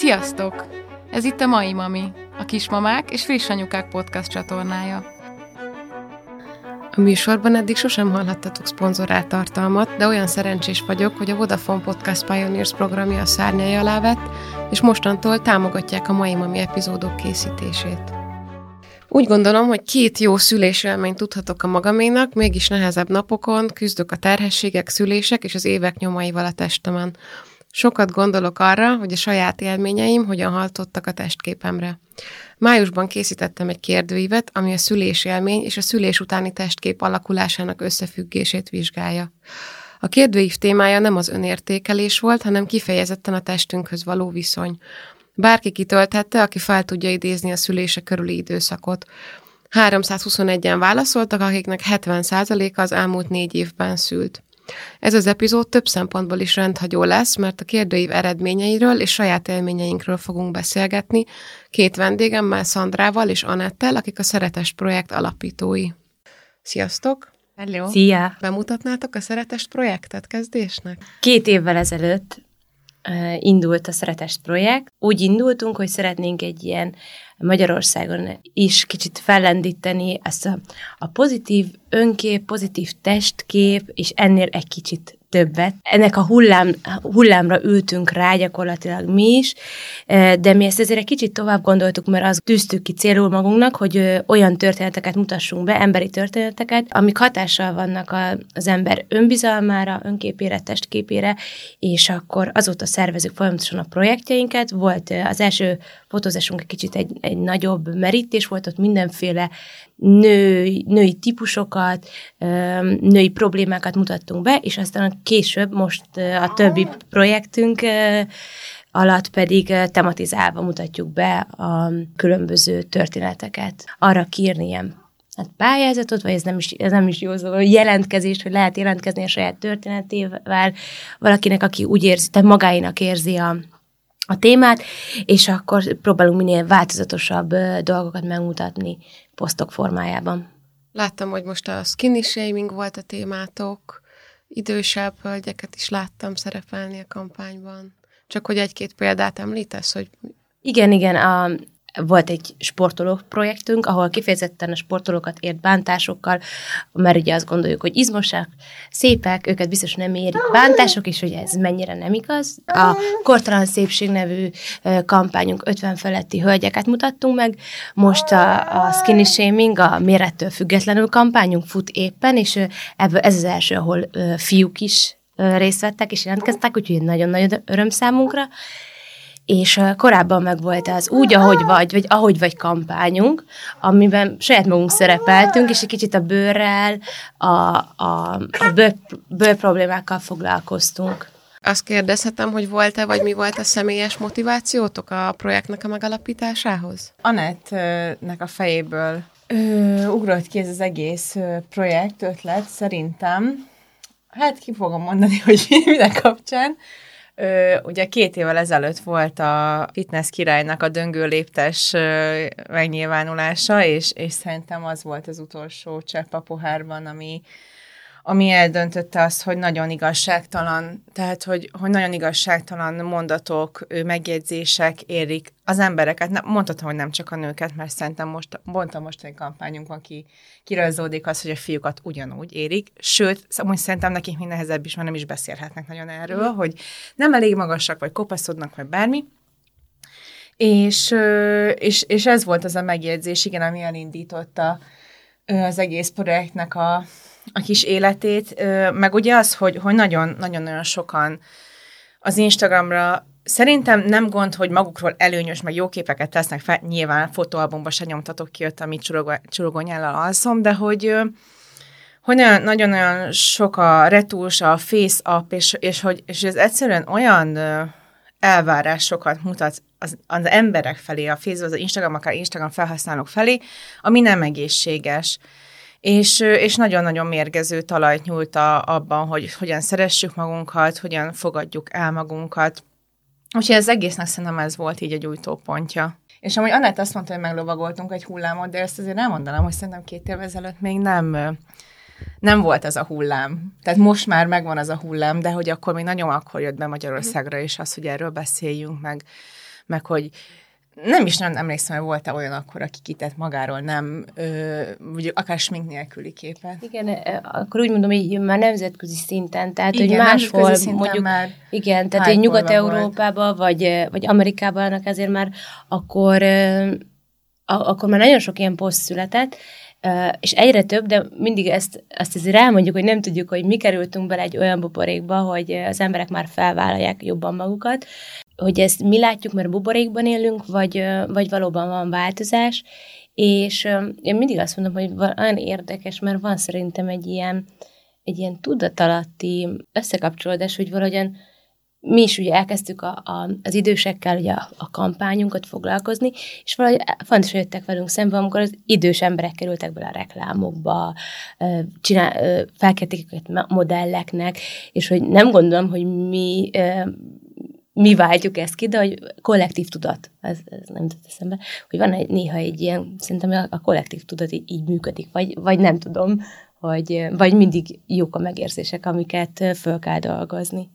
Sziasztok! Ez itt a Mai Mami, a Kismamák és Friss Anyukák podcast csatornája. A műsorban eddig sosem hallhattatok szponzorált tartalmat, de olyan szerencsés vagyok, hogy a Vodafone Podcast Pioneers programja a szárnyai alá vett, és mostantól támogatják a Mai Mami epizódok készítését. Úgy gondolom, hogy két jó szülésélményt tudhatok a magaménak, mégis nehezebb napokon küzdök a terhességek, szülések és az évek nyomaival a testemen. Sokat gondolok arra, hogy a saját élményeim hogyan haltottak a testképemre. Májusban készítettem egy kérdőívet, ami a szülésélmény és a szülés utáni testkép alakulásának összefüggését vizsgálja. A kérdőív témája nem az önértékelés volt, hanem kifejezetten a testünkhöz való viszony. Bárki kitölthette, aki fel tudja idézni a szülése körüli időszakot. 321-en válaszoltak, akiknek 70%-a az elmúlt négy évben szült. Ez az epizód több szempontból is rendhagyó lesz, mert a kérdőív eredményeiről és saját élményeinkről fogunk beszélgetni két vendégemmel, Szandrával és Anettel, akik a Szeretest projekt alapítói. Sziasztok! Hello! Szia! Bemutatnátok a Szeretest projektet kezdésnek? Két évvel ezelőtt indult a Szeretest projekt. Úgy indultunk, hogy szeretnénk egy ilyen Magyarországon is kicsit fellendíteni ezt a, a pozitív önkép, pozitív testkép, és ennél egy kicsit többet. Ennek a hullám, hullámra ültünk rá gyakorlatilag mi is, de mi ezt ezért egy kicsit tovább gondoltuk, mert azt tűztük ki célul magunknak, hogy olyan történeteket mutassunk be, emberi történeteket, amik hatással vannak az ember önbizalmára, önképére, testképére, és akkor azóta szervezük folyamatosan a projektjeinket. Volt az első fotózásunk egy kicsit egy, egy nagyobb merítés, volt ott mindenféle nő, női típusokat, női problémákat mutattunk be, és aztán később most a többi projektünk alatt pedig tematizálva mutatjuk be a különböző történeteket. Arra kírni ilyen hát pályázatot, vagy ez nem is, ez nem is jó szó, jelentkezést, hogy lehet jelentkezni a saját történetével valakinek, aki úgy érzi, tehát magáinak érzi a, a témát, és akkor próbálunk minél változatosabb dolgokat megmutatni posztok formájában. Láttam, hogy most a skinny shaming volt a témátok, idősebb hölgyeket is láttam szerepelni a kampányban. Csak hogy egy-két példát említesz, hogy... Igen, igen, a, volt egy sportoló projektünk, ahol kifejezetten a sportolókat ért bántásokkal, mert ugye azt gondoljuk, hogy izmosak, szépek, őket biztos nem érik bántások, és hogy ez mennyire nem igaz. A Kortalan Szépség nevű kampányunk 50 feletti hölgyeket mutattunk meg, most a, a Skinny Shaming, a mérettől függetlenül kampányunk fut éppen, és ebből ez az első, ahol fiúk is részt vettek és jelentkeztek, úgyhogy nagyon-nagyon öröm számunkra és korábban meg volt az úgy, ahogy vagy, vagy ahogy vagy kampányunk, amiben saját magunk szerepeltünk, és egy kicsit a bőrrel, a, a, a bőr, bőr problémákkal foglalkoztunk. Azt kérdezhetem, hogy volt-e, vagy mi volt a személyes motivációtok a projektnek a megalapításához? Anettnek a fejéből ö, ugrott ki ez az egész projekt ötlet, szerintem. Hát ki fogom mondani, hogy minden kapcsán. Ö, ugye két évvel ezelőtt volt a fitness királynak a döngő léptes ö, megnyilvánulása, és, és szerintem az volt az utolsó csepp a pohárban, ami, ami eldöntötte azt, hogy nagyon igazságtalan, tehát hogy, hogy nagyon igazságtalan mondatok, megjegyzések érik az embereket. Nem, mondhatom, hogy nem csak a nőket, mert szerintem most, mondtam most egy kampányunkban ki, kirajzódik az, hogy a fiúkat ugyanúgy érik. Sőt, amúgy szerintem nekik még nehezebb is, mert nem is beszélhetnek nagyon erről, mm. hogy nem elég magasak, vagy kopaszodnak, vagy bármi. És, és, és ez volt az a megjegyzés, igen, ami elindította az egész projektnek a, a kis életét, meg ugye az, hogy, hogy nagyon, nagyon-nagyon sokan az Instagramra Szerintem nem gond, hogy magukról előnyös, meg jó képeket tesznek fel, nyilván fotóalbumba se nyomtatok ki ott, amit csurogonyállal alszom, de hogy, hogy nagyon, nagyon, nagyon sok a retús, a face up, és, és, hogy, és ez egyszerűen olyan elvárásokat mutat az, az emberek felé, a Facebook, az Instagram, akár Instagram felhasználók felé, ami nem egészséges és, és nagyon-nagyon mérgező talajt nyúlt a, abban, hogy hogyan szeressük magunkat, hogyan fogadjuk el magunkat. Úgyhogy ez egésznek szerintem ez volt így a gyújtópontja. És amúgy Annett azt mondta, hogy meglovagoltunk egy hullámot, de ezt azért elmondanám, hogy szerintem két évvel ezelőtt még nem, nem volt az a hullám. Tehát most már megvan az a hullám, de hogy akkor még nagyon akkor jött be Magyarországra is az, hogy erről beszéljünk, meg, meg hogy nem is nem emlékszem, hogy volt-e olyan akkor, aki kitett magáról nem, ö, vagy akár smink nélküli képet. Igen, akkor úgy mondom, hogy már nemzetközi szinten, tehát igen, hogy máshol mondjuk, már igen, tehát egy Nyugat-Európában, vagy, vagy Amerikában ezért már akkor, akkor már nagyon sok ilyen poszt született, és egyre több, de mindig ezt, azt azért elmondjuk, hogy nem tudjuk, hogy mi kerültünk bele egy olyan buborékba, hogy az emberek már felvállalják jobban magukat, hogy ezt mi látjuk, mert buborékban élünk, vagy, vagy valóban van változás, és én mindig azt mondom, hogy olyan érdekes, mert van szerintem egy ilyen, egy ilyen tudatalatti összekapcsolódás, hogy valahogyan mi is ugye elkezdtük a, a, az idősekkel ugye a, a kampányunkat foglalkozni, és valahogy fontos, hogy jöttek velünk szembe, amikor az idős emberek kerültek bele a reklámokba, csinál, felkérték őket modelleknek, és hogy nem gondolom, hogy mi mi váltjuk ezt ki, de hogy kollektív tudat, ez, ez nem jut eszembe, hogy van egy, néha egy ilyen, szerintem a kollektív tudat így, így működik, vagy, vagy nem tudom, hogy, vagy mindig jók a megérzések, amiket föl kell dolgozni.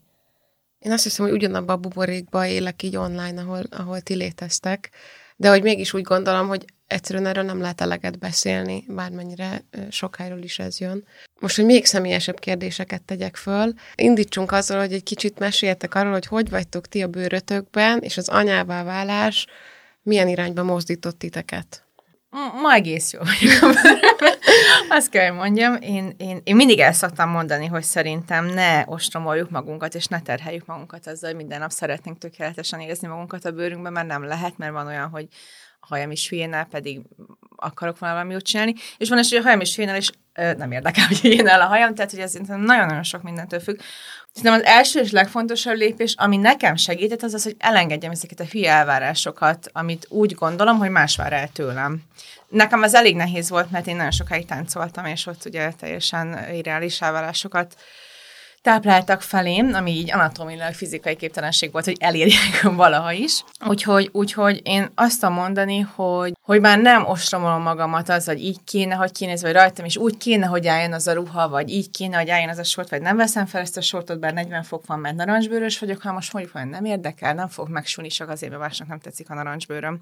Én azt hiszem, hogy ugyanabban a buborékban élek így online, ahol, ahol ti léteztek, de hogy mégis úgy gondolom, hogy egyszerűen erről nem lehet eleget beszélni, bármennyire sok helyről is ez jön. Most, hogy még személyesebb kérdéseket tegyek föl, indítsunk azzal, hogy egy kicsit meséljetek arról, hogy hogy vagytok ti a bőrötökben, és az anyává válás milyen irányba mozdított titeket? Ma egész jó vagyok. Azt kell, hogy mondjam, én, én, én mindig el szoktam mondani, hogy szerintem ne ostromoljuk magunkat, és ne terheljük magunkat azzal, hogy minden nap szeretnénk tökéletesen érezni magunkat a bőrünkben, mert nem lehet, mert van olyan, hogy hajam is hülyénel, pedig akarok valami jót csinálni, és van is, hogy a hajam is hülyénel, és nem érdekel, hogy hülyénel a hajam, tehát hogy ez nagyon-nagyon sok mindentől függ. Szerintem az első és legfontosabb lépés, ami nekem segített, az az, hogy elengedjem ezeket a hülye elvárásokat, amit úgy gondolom, hogy más vár el tőlem. Nekem ez elég nehéz volt, mert én nagyon sokáig táncoltam, és ott ugye teljesen irreális elvárásokat tápláltak felém, ami így anatomilag fizikai képtelenség volt, hogy elérjek valaha is. Úgyhogy, úgyhogy én azt tudom mondani, hogy, hogy már nem ostromolom magamat az, hogy így kéne, hogy kéne, vagy rajtam, és úgy kéne, hogy álljon az a ruha, vagy így kéne, hogy álljon az a sort, vagy nem veszem fel ezt a sortot, bár 40 fok van, mert narancsbőrös vagyok, ha most mondjuk, hogy nem érdekel, nem fog megsúni, csak azért, mert másnak nem tetszik a narancsbőröm.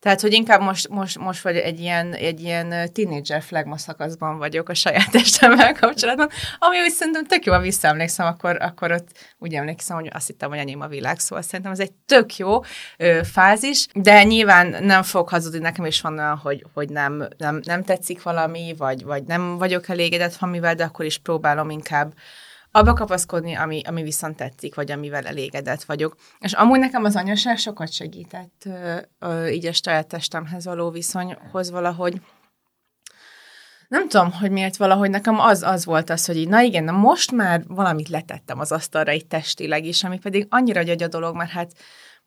Tehát, hogy inkább most, most, most vagy egy ilyen, egy ilyen teenager flagma szakaszban vagyok a saját testemmel kapcsolatban, ami úgy szerintem tök jó, ha visszaemlékszem, akkor, akkor ott úgy emlékszem, hogy azt hittem, hogy enyém a világ, szóval szerintem ez egy tök jó ö, fázis, de nyilván nem fog hazudni, nekem is van olyan, hogy, hogy nem, nem, nem tetszik valami, vagy, vagy nem vagyok elégedett valamivel, de akkor is próbálom inkább abba kapaszkodni, ami, ami viszont tetszik, vagy amivel elégedett vagyok. És amúgy nekem az anyaság sokat segített ö, ö, így a saját testemhez való viszonyhoz valahogy. Nem tudom, hogy miért valahogy nekem az, az volt az, hogy így, na igen, na most már valamit letettem az asztalra így testileg is, ami pedig annyira gyagy a dolog, mert hát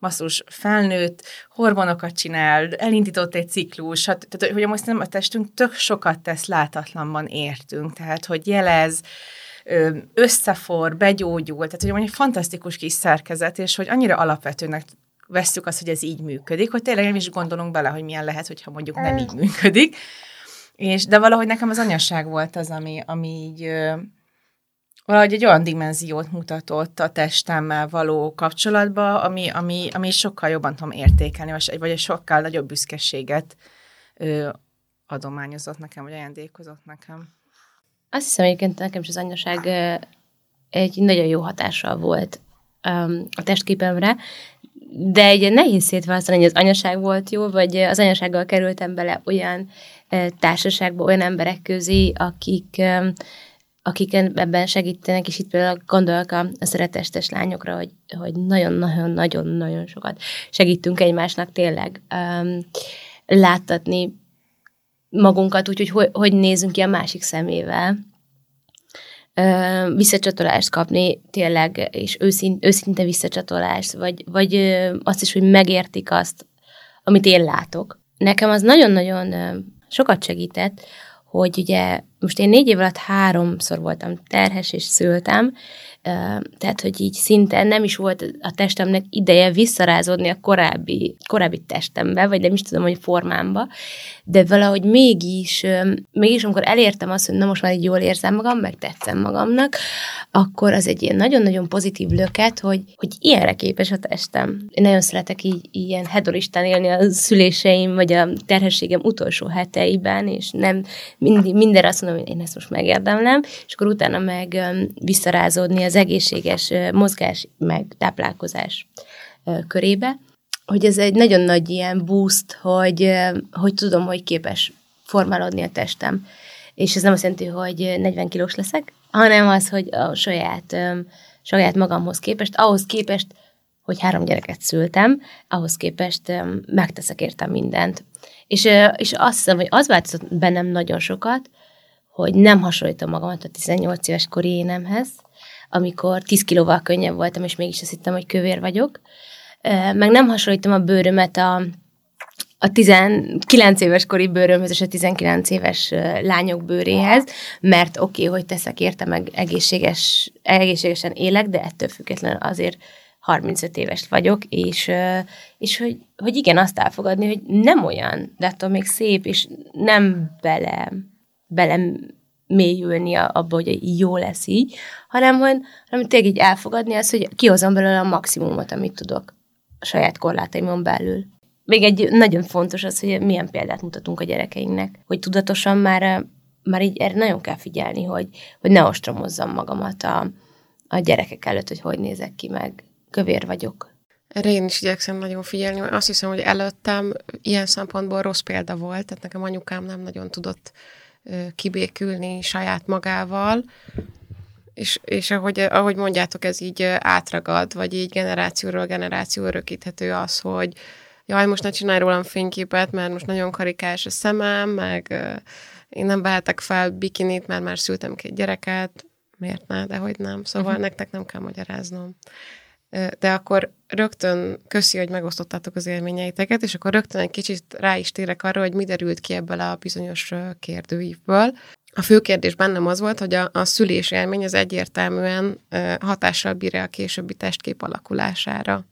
basszus, felnőtt, hormonokat csinál, elindított egy ciklus, hát, tehát hogy most nem a testünk tök sokat tesz látatlanban értünk, tehát hogy jelez, összefor, begyógyul, tehát hogy mondjuk egy fantasztikus kis szerkezet, és hogy annyira alapvetőnek veszük azt, hogy ez így működik, hogy tényleg nem is gondolunk bele, hogy milyen lehet, hogyha mondjuk nem így működik. És, de valahogy nekem az anyaság volt az, ami, ami így valahogy egy olyan dimenziót mutatott a testemmel való kapcsolatba, ami, ami, ami sokkal jobban tudom értékelni, vagy, vagy egy sokkal nagyobb büszkeséget ö, adományozott nekem, vagy ajándékozott nekem. Azt hiszem egyébként nekem is az anyaság egy nagyon jó hatással volt a testképemre, de egy nehéz szétválasztani, hogy az anyaság volt jó, vagy az anyasággal kerültem bele olyan társaságba, olyan emberek közé, akik, akik ebben segítenek, és itt például gondolok a, a szeretestes lányokra, hogy, hogy nagyon-nagyon-nagyon-nagyon sokat segítünk egymásnak tényleg um, láttatni magunkat úgy, hogy, hogy nézünk ki a másik szemével, visszacsatolást kapni tényleg, és őszinte, őszinte visszacsatolást, vagy, vagy azt is, hogy megértik azt, amit én látok. Nekem az nagyon-nagyon sokat segített, hogy ugye most én négy év alatt háromszor voltam terhes és szültem, tehát, hogy így szinte nem is volt a testemnek ideje visszarázódni a korábbi, korábbi testembe, vagy nem is tudom, hogy formámba, de valahogy mégis, mégis amikor elértem azt, hogy na most már így jól érzem magam, meg tetszem magamnak, akkor az egy ilyen nagyon-nagyon pozitív löket, hogy, hogy ilyenre képes a testem. Én nagyon szeretek így ilyen hedoristán élni a szüléseim, vagy a terhességem utolsó heteiben, és nem mindig, mindenre azt mondom, hogy én ezt most megérdemlem, és akkor utána meg visszarázódni az egészséges mozgás, meg táplálkozás körébe hogy ez egy nagyon nagy ilyen boost, hogy, hogy tudom, hogy képes formálódni a testem. És ez nem azt jelenti, hogy 40 kilós leszek, hanem az, hogy a saját, saját magamhoz képest, ahhoz képest, hogy három gyereket szültem, ahhoz képest megteszek értem mindent. És, és azt hiszem, hogy az változott bennem nagyon sokat, hogy nem hasonlítom magamat a 18 éves kori énemhez, amikor 10 kilóval könnyebb voltam, és mégis azt hittem, hogy kövér vagyok, meg nem hasonlítom a bőrömet a, a 19 éves kori bőrömhöz és a 19 éves lányok bőréhez, mert oké, okay, hogy teszek érte, meg egészséges, egészségesen élek, de ettől függetlenül azért 35 éves vagyok, és, és hogy, hogy igen, azt elfogadni, hogy nem olyan, de attól még szép, és nem bele, bele mélyülni abba, hogy jó lesz így, hanem hogy hanem tényleg így elfogadni azt, hogy kihozom belőle a maximumot, amit tudok a saját korlátaimon belül. Még egy nagyon fontos az, hogy milyen példát mutatunk a gyerekeinknek, hogy tudatosan már, már így erre nagyon kell figyelni, hogy, hogy ne ostromozzam magamat a, a gyerekek előtt, hogy hogy nézek ki, meg kövér vagyok. Erre én is igyekszem nagyon figyelni, mert azt hiszem, hogy előttem ilyen szempontból rossz példa volt, tehát nekem anyukám nem nagyon tudott kibékülni saját magával, és, és ahogy, ahogy mondjátok, ez így átragad, vagy így generációról generáció örökíthető az, hogy jaj, most ne csinálj rólam fényképet, mert most nagyon karikás a szemem, meg én nem vehetek fel bikinit, mert már szültem két gyereket, miért ne, de hogy nem. Szóval uh-huh. nektek nem kell magyaráznom. De akkor rögtön köszi, hogy megosztottátok az élményeiteket, és akkor rögtön egy kicsit rá is térek arra, hogy mi derült ki ebből a bizonyos kérdőívből. A fő kérdés bennem az volt, hogy a, a szülés élmény az egyértelműen hatással bír a későbbi testkép alakulására.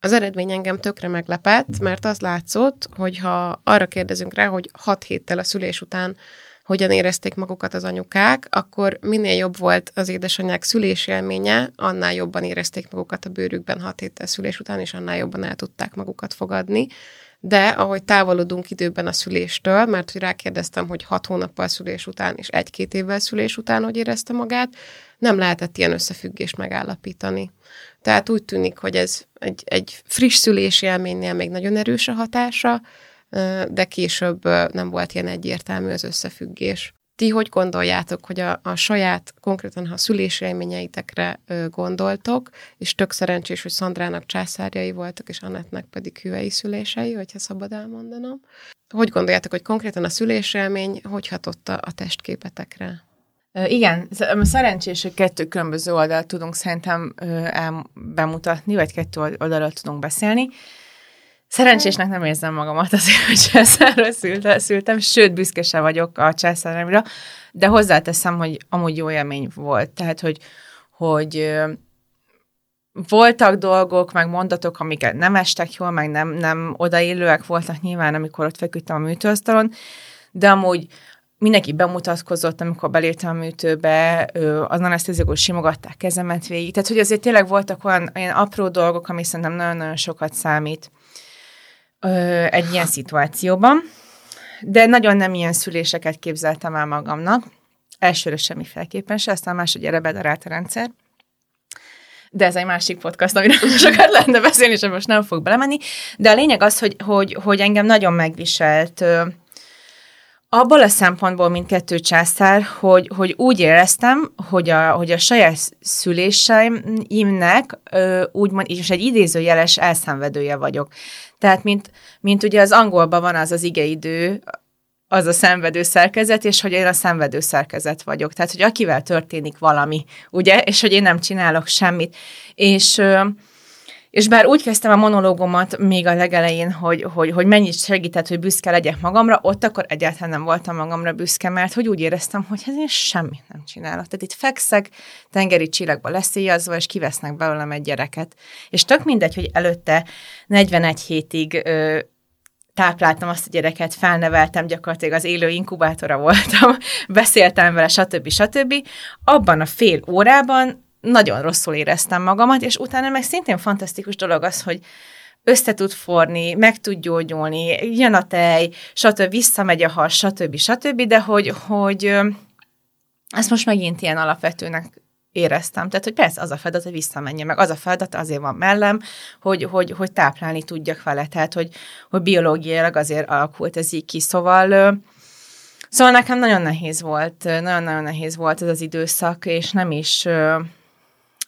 Az eredmény engem tökre meglepett, mert az látszott, hogy ha arra kérdezünk rá, hogy hat héttel a szülés után hogyan érezték magukat az anyukák, akkor minél jobb volt az édesanyák szülésélménye, annál jobban érezték magukat a bőrükben hat héttel szülés után, és annál jobban el tudták magukat fogadni de ahogy távolodunk időben a szüléstől, mert hogy rákérdeztem, hogy hat hónappal szülés után és egy-két évvel szülés után hogy érezte magát, nem lehetett ilyen összefüggést megállapítani. Tehát úgy tűnik, hogy ez egy, egy friss szülési élménynél még nagyon erős a hatása, de később nem volt ilyen egyértelmű az összefüggés. Ti hogy gondoljátok, hogy a, a saját, konkrétan ha szülésélményeitekre gondoltok, és tök szerencsés, hogy Szandrának császárjai voltak, és Annettnek pedig hüvei szülései, hogyha szabad elmondanom. Hogy gondoljátok, hogy konkrétan a szülésélmény hogy hatott a, a testképetekre? Igen, szerencsés, hogy kettő különböző oldalt tudunk szerintem bemutatni, vagy kettő oldalról tudunk beszélni. Szerencsésnek nem érzem magamat azért, hogy császárra szültem, szültem, sőt, büszke se vagyok a császáramra, de hozzáteszem, hogy amúgy jó élmény volt. Tehát, hogy, hogy voltak dolgok, meg mondatok, amiket nem estek jól, meg nem, nem odaillőek voltak nyilván, amikor ott feküdtem a műtőasztalon, de amúgy mindenki bemutatkozott, amikor beléptem a műtőbe, az anesztézikus simogatták kezemet végig. Tehát, hogy azért tényleg voltak olyan, olyan apró dolgok, ami szerintem nagyon-nagyon sokat számít egy ilyen szituációban, de nagyon nem ilyen szüléseket képzeltem el magamnak. Elsőre semmiféleképpen se, aztán másodjára bedarált a rendszer. De ez egy másik podcast, amiről sokat lehetne beszélni, és most nem fog belemenni. De a lényeg az, hogy, hogy, hogy engem nagyon megviselt ö, abból a szempontból, mint kettő császár, hogy, hogy úgy éreztem, hogy a, hogy a saját szüléseimnek úgymond, és egy idézőjeles elszenvedője vagyok. Tehát, mint, mint ugye az angolban van az az igeidő, az a szenvedő szerkezet, és hogy én a szenvedő szerkezet vagyok. Tehát, hogy akivel történik valami, ugye, és hogy én nem csinálok semmit. És És bár úgy kezdtem a monológomat még a legelején, hogy, hogy, hogy mennyit segített, hogy büszke legyek magamra, ott akkor egyáltalán nem voltam magamra büszke, mert hogy úgy éreztem, hogy hát én semmit nem csinálok. Tehát itt fekszek, tengeri csillagba leszélyazva, és kivesznek belőlem egy gyereket. És tök mindegy, hogy előtte 41 hétig ö, tápláltam azt a gyereket, felneveltem, gyakorlatilag az élő inkubátora voltam, beszéltem vele, stb. stb. Abban a fél órában nagyon rosszul éreztem magamat, és utána meg szintén fantasztikus dolog az, hogy össze tud forni, meg tud gyógyulni, jön a tej, stb. visszamegy a has, stb. stb. De hogy, hogy ezt most megint ilyen alapvetőnek éreztem. Tehát, hogy persze az a feladat, hogy visszamenjen, meg az a feladat azért van mellem, hogy, hogy, hogy táplálni tudjak vele, tehát, hogy, hogy biológiailag azért alakult ez így ki. Szóval, szóval nekem nagyon nehéz volt, nagyon-nagyon nehéz volt ez az időszak, és nem is,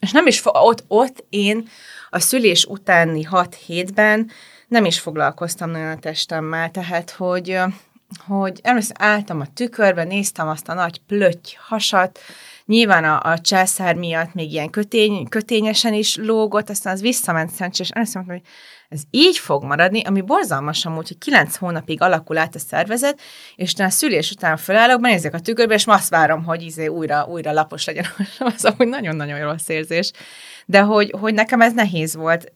és nem is, ott, ott én a szülés utáni hat hétben nem is foglalkoztam nagyon a testemmel, tehát, hogy, hogy emlékszem, álltam a tükörbe, néztem azt a nagy plötty hasat, Nyilván a, a császár miatt még ilyen kötény, kötényesen is lógott, aztán az visszament Szent, és azt mondtam, hogy ez így fog maradni, ami borzalmas amúgy, hogy kilenc hónapig alakul át a szervezet, és utána a szülés után felállok, benézek a tükörbe, és azt várom, hogy izé újra, újra lapos legyen. az amúgy nagyon-nagyon rossz érzés. De hogy, hogy nekem ez nehéz volt.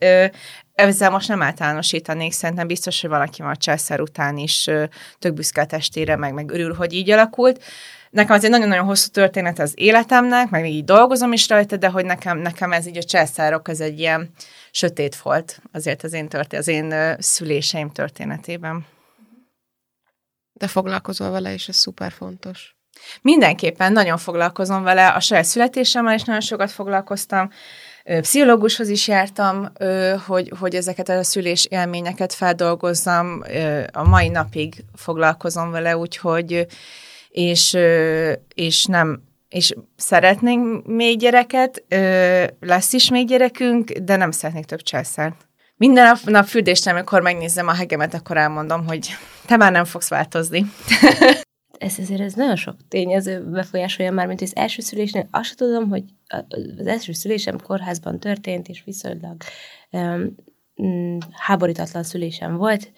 Ezzel most nem általánosítanék, szerintem biztos, hogy valaki van a császár után is tök büszke a testére, meg, meg örül, hogy így alakult. Nekem az egy nagyon-nagyon hosszú történet az életemnek, meg még így dolgozom is rajta, de hogy nekem, nekem ez így a császárok, ez egy ilyen sötét volt azért az én, történet, az én szüléseim történetében. De foglalkozol vele, és ez szuper fontos. Mindenképpen nagyon foglalkozom vele, a saját születésemmel is nagyon sokat foglalkoztam, pszichológushoz is jártam, hogy, hogy ezeket a szülés élményeket feldolgozzam, a mai napig foglalkozom vele, úgyhogy és, és nem és szeretnénk még gyereket, lesz is még gyerekünk, de nem szeretnék több császárt. Minden nap, nap fürdéstem, amikor megnézem a hegemet, akkor elmondom, hogy te már nem fogsz változni. ez azért ez nagyon sok tényező befolyásolja már, mint az első szülésnél. Azt tudom, hogy az első szülésem kórházban történt, és viszonylag um, háborítatlan szülésem volt,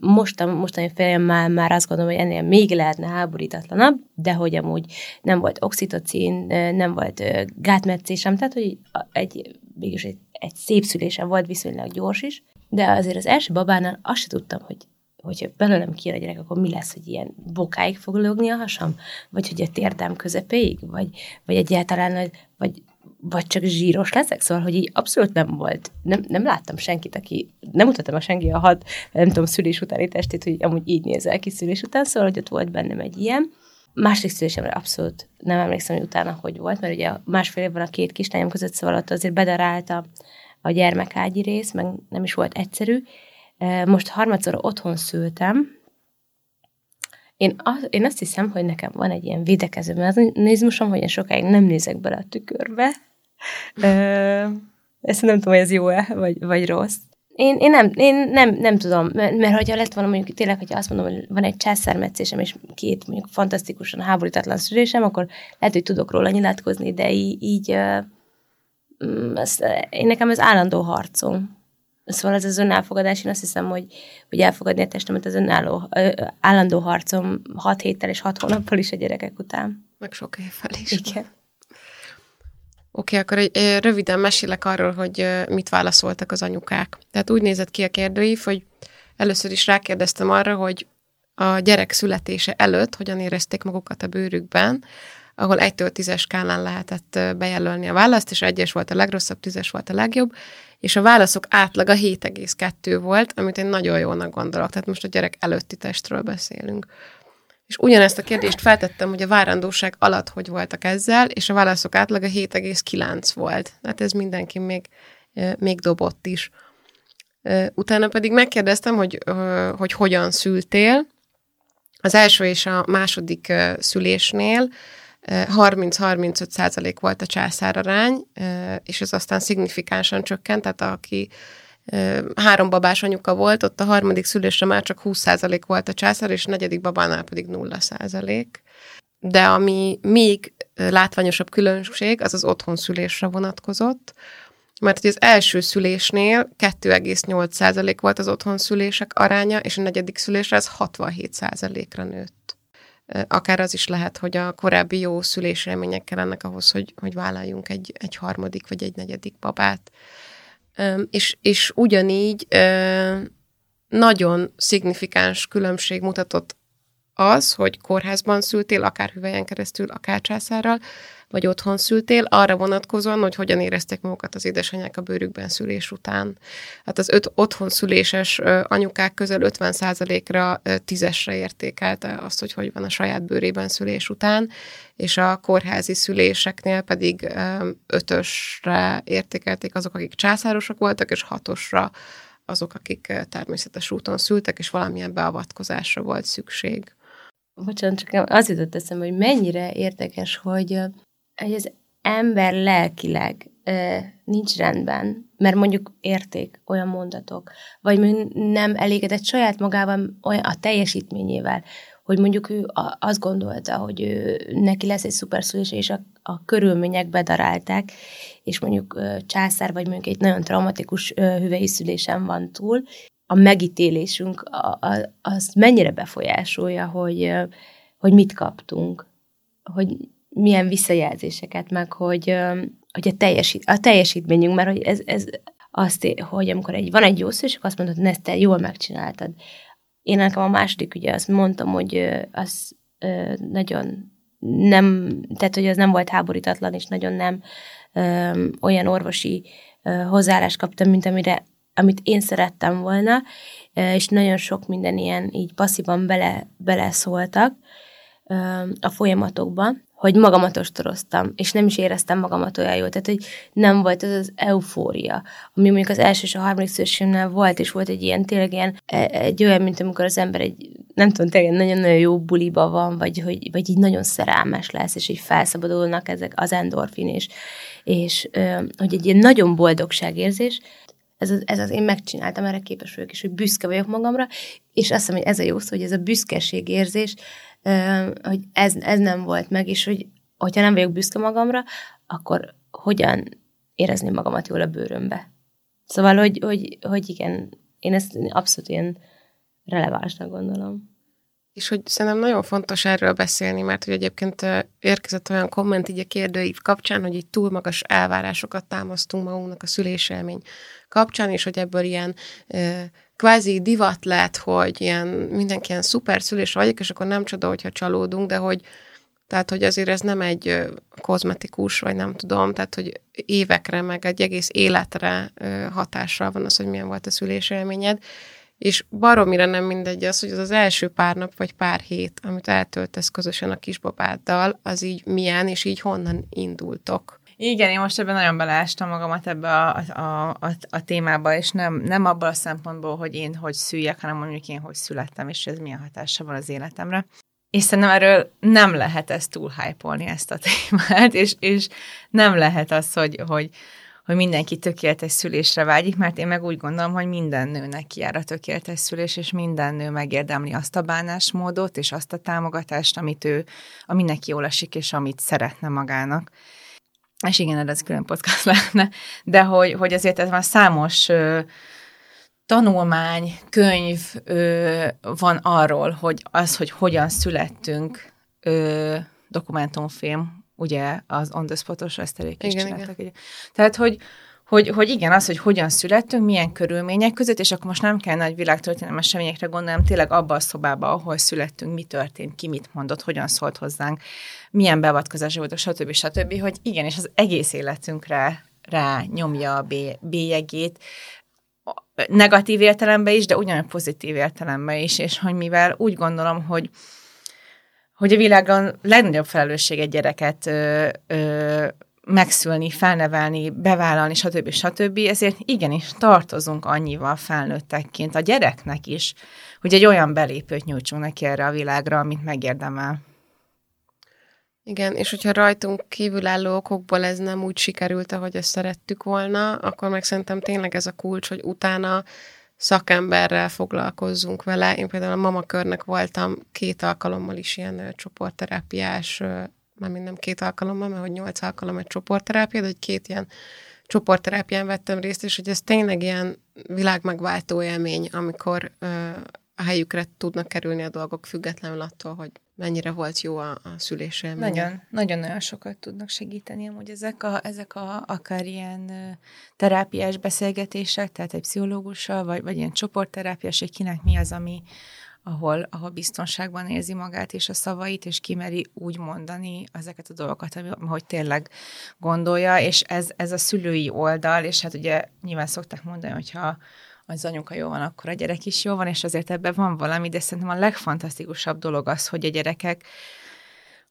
Mostan, mostani fejemmel már azt gondolom, hogy ennél még lehetne háborítatlanabb, de hogy amúgy nem volt oxitocin, nem volt gátmetszésem, tehát hogy egy, mégis egy, egy szép szülésem volt, viszonylag gyors is, de azért az első babánál azt se tudtam, hogy hogyha belőlem kijön a gyerek, akkor mi lesz, hogy ilyen bokáig fog lögni a hasam? Vagy hogy a térdem közepéig? Vagy, vagy egyáltalán, vagy vagy csak zsíros leszek, szóval, hogy így abszolút nem volt, nem, nem láttam senkit, aki, nem mutattam a senki a hat, nem tudom, szülés utáni testét, hogy amúgy így nézel ki szülés után, szóval, hogy ott volt bennem egy ilyen. Másik szülésemre abszolút nem emlékszem, hogy utána hogy volt, mert ugye másfél évben a két kislányom között, szóval ott azért bedarált a, a gyermekágyi rész, meg nem is volt egyszerű. Most harmadszor otthon szültem, én, az, én azt hiszem, hogy nekem van egy ilyen védekező mechanizmusom, hogy én sokáig nem nézek bele a tükörbe, ezt nem tudom, hogy ez jó-e, vagy, vagy rossz. Én, én, nem, én nem, nem tudom, mert, mert hogyha lett volna mondjuk tényleg, hogyha azt mondom, hogy van egy császármetszésem, és két mondjuk fantasztikusan háborítatlan szülésem, akkor lehet, hogy tudok róla nyilatkozni, de így, így uh, ez, én nekem ez állandó harcom. Szóval ez az önelfogadás, én azt hiszem, hogy, hogy elfogadni a testemet az önálló, állandó harcom hat héttel és hat hónappal is a gyerekek után. Meg sok évvel is. Igen. Oké, okay, akkor egy, röviden mesélek arról, hogy mit válaszoltak az anyukák. Tehát úgy nézett ki a kérdőív, hogy először is rákérdeztem arra, hogy a gyerek születése előtt hogyan érezték magukat a bőrükben, ahol egytől tízes skálán lehetett bejelölni a választ, és egyes volt a legrosszabb, tízes volt a legjobb, és a válaszok átlaga 7,2 volt, amit én nagyon jónak gondolok. Tehát most a gyerek előtti testről beszélünk. És ugyanezt a kérdést feltettem, hogy a várandóság alatt hogy voltak ezzel, és a válaszok átlaga 7,9 volt. Hát ez mindenki még, még dobott is. Utána pedig megkérdeztem, hogy, hogy hogyan szültél. Az első és a második szülésnél 30-35 százalék volt a császárarány, és ez aztán szignifikánsan csökkent, tehát aki három babás anyuka volt, ott a harmadik szülésre már csak 20% volt a császár, és a negyedik babánál pedig 0%. De ami még látványosabb különbség, az az otthon szülésre vonatkozott, mert hogy az első szülésnél 2,8% volt az otthon szülések aránya, és a negyedik szülésre ez 67%-ra nőtt. Akár az is lehet, hogy a korábbi jó szülésremények kellenek ahhoz, hogy, hogy vállaljunk egy, egy harmadik vagy egy negyedik babát. És, és ugyanígy nagyon szignifikáns különbség mutatott az, hogy kórházban szültél, akár hüvelyen keresztül, akár császárral, vagy otthon szültél, arra vonatkozóan, hogy hogyan érezték magukat az édesanyák a bőrükben szülés után. Hát az öt otthon szüléses anyukák közel 50%-ra tízesre értékelte azt, hogy hogy van a saját bőrében szülés után, és a kórházi szüléseknél pedig ötösre értékelték azok, akik császárosak voltak, és hatosra azok, akik természetes úton szültek, és valamilyen beavatkozásra volt szükség. Bocsánat, csak az jutott eszembe, hogy mennyire érdekes, hogy, hogy az ember lelkileg ö, nincs rendben, mert mondjuk érték olyan mondatok, vagy nem elégedett saját magában olyan a teljesítményével, hogy mondjuk ő azt gondolta, hogy ő, neki lesz egy szuperszülés, és a, a körülmények bedarálták, és mondjuk császár, vagy mondjuk egy nagyon traumatikus hüvei szülésen van túl, a megítélésünk a, a, az mennyire befolyásolja, hogy, hogy mit kaptunk, hogy milyen visszajelzéseket, meg hogy, hogy a, teljesít, a teljesítményünk, mert hogy ez, ez azt, hogy amikor egy, van egy jó szó, és azt mondod, hogy ezt te jól megcsináltad. Én nekem a második, ugye azt mondtam, hogy az nagyon nem, tehát hogy az nem volt háborítatlan, és nagyon nem ö, olyan orvosi ö, hozzáállást kaptam, mint amire amit én szerettem volna, és nagyon sok minden ilyen így passzívan bele, beleszóltak a folyamatokba, hogy magamat ostoroztam, és nem is éreztem magamat olyan jól. Tehát, hogy nem volt az az eufória, ami mondjuk az első és a harmadik szősémmel volt, és volt egy ilyen, tényleg ilyen, e, egy olyan, mint amikor az ember egy, nem tudom, tényleg nagyon-nagyon jó buliba van, vagy, hogy, vagy így nagyon szerelmes lesz, és így felszabadulnak ezek az endorfin, és, és hogy egy ilyen nagyon boldogságérzés, ez az, ez az én megcsináltam, erre képes vagyok, és hogy büszke vagyok magamra, és azt hiszem, hogy ez a jó szó, hogy ez a büszkeség érzés, hogy ez, ez nem volt meg, és hogy hogyha nem vagyok büszke magamra, akkor hogyan érezni magamat jól a bőrömbe. Szóval, hogy, hogy, hogy igen, én ezt abszolút ilyen relevánsnak gondolom. És hogy szerintem nagyon fontos erről beszélni, mert hogy egyébként érkezett olyan komment így a kérdőív kapcsán, hogy így túl magas elvárásokat támasztunk magunknak a szülésélmény kapcsán, és hogy ebből ilyen kvázi divat lett, hogy ilyen, mindenki ilyen szuper szülés vagyok, és akkor nem csoda, hogyha csalódunk, de hogy tehát, hogy azért ez nem egy kozmetikus, vagy nem tudom, tehát, hogy évekre, meg egy egész életre hatással van az, hogy milyen volt a szülésélményed, és baromira nem mindegy az, hogy az az első pár nap vagy pár hét, amit eltöltesz közösen a kisbabáddal, az így milyen, és így honnan indultok. Igen, én most ebben nagyon beleástam magamat ebbe a, a, a, a témába, és nem, nem abban a szempontból, hogy én hogy szüljek, hanem mondjuk én hogy születtem, és ez milyen hatása van az életemre. És szerintem erről nem lehet ezt túl hype ezt a témát, és, és nem lehet az, hogy, hogy, hogy mindenki tökéletes szülésre vágyik, mert én meg úgy gondolom, hogy minden nőnek jár a tökéletes szülés, és minden nő megérdemli azt a bánásmódot, és azt a támogatást, amit ő, ami neki jól esik, és amit szeretne magának. És igen, ez külön podcast lenne, de hogy, hogy azért ez van számos ö, tanulmány, könyv ö, van arról, hogy az, hogy hogyan születtünk, ö, dokumentumfilm ugye az on the spotos eszterék is igen, csináltak. Igen. Tehát, hogy, hogy, hogy igen, az, hogy hogyan születtünk, milyen körülmények között, és akkor most nem kell nagy világtörténelmi eseményekre gondolni, tényleg abban a szobában, ahol születtünk, mi történt, ki mit mondott, hogyan szólt hozzánk, milyen beavatkozás volt, stb. stb., hogy igen, és az egész életünkre rá nyomja a bélyegét, negatív értelemben is, de ugyanúgy pozitív értelemben is, és hogy mivel úgy gondolom, hogy hogy a világon legnagyobb felelősség egy gyereket ö, ö, megszülni, felnevelni, bevállalni, stb. stb. Ezért igenis tartozunk annyival felnőttekként a gyereknek is, hogy egy olyan belépőt nyújtsunk neki erre a világra, amit megérdemel. Igen, és hogyha rajtunk kívülálló okokból ez nem úgy sikerült, ahogy ezt szerettük volna, akkor meg szerintem tényleg ez a kulcs, hogy utána szakemberrel foglalkozzunk vele. Én például a mamakörnek voltam két alkalommal is ilyen csoportterápiás, már nem két alkalommal, mert hogy nyolc alkalom egy csoportterápia, de egy két ilyen csoportterápián vettem részt, és hogy ez tényleg ilyen világmegváltó élmény, amikor ö, a helyükre tudnak kerülni a dolgok függetlenül attól, hogy mennyire volt jó a, a szülés Nagyon, nagyon-nagyon sokat tudnak segíteni amúgy ezek a, ezek a akár ilyen terápiás beszélgetések, tehát egy pszichológussal, vagy, vagy ilyen csoportterápiás, hogy kinek mi az, ami, ahol, ahol biztonságban érzi magát és a szavait, és kimeri úgy mondani ezeket a dolgokat, hogy tényleg gondolja, és ez, ez a szülői oldal, és hát ugye nyilván szokták mondani, hogyha az anyuka jó van, akkor a gyerek is jó van, és azért ebben van valami, de szerintem a legfantasztikusabb dolog az, hogy a gyerekek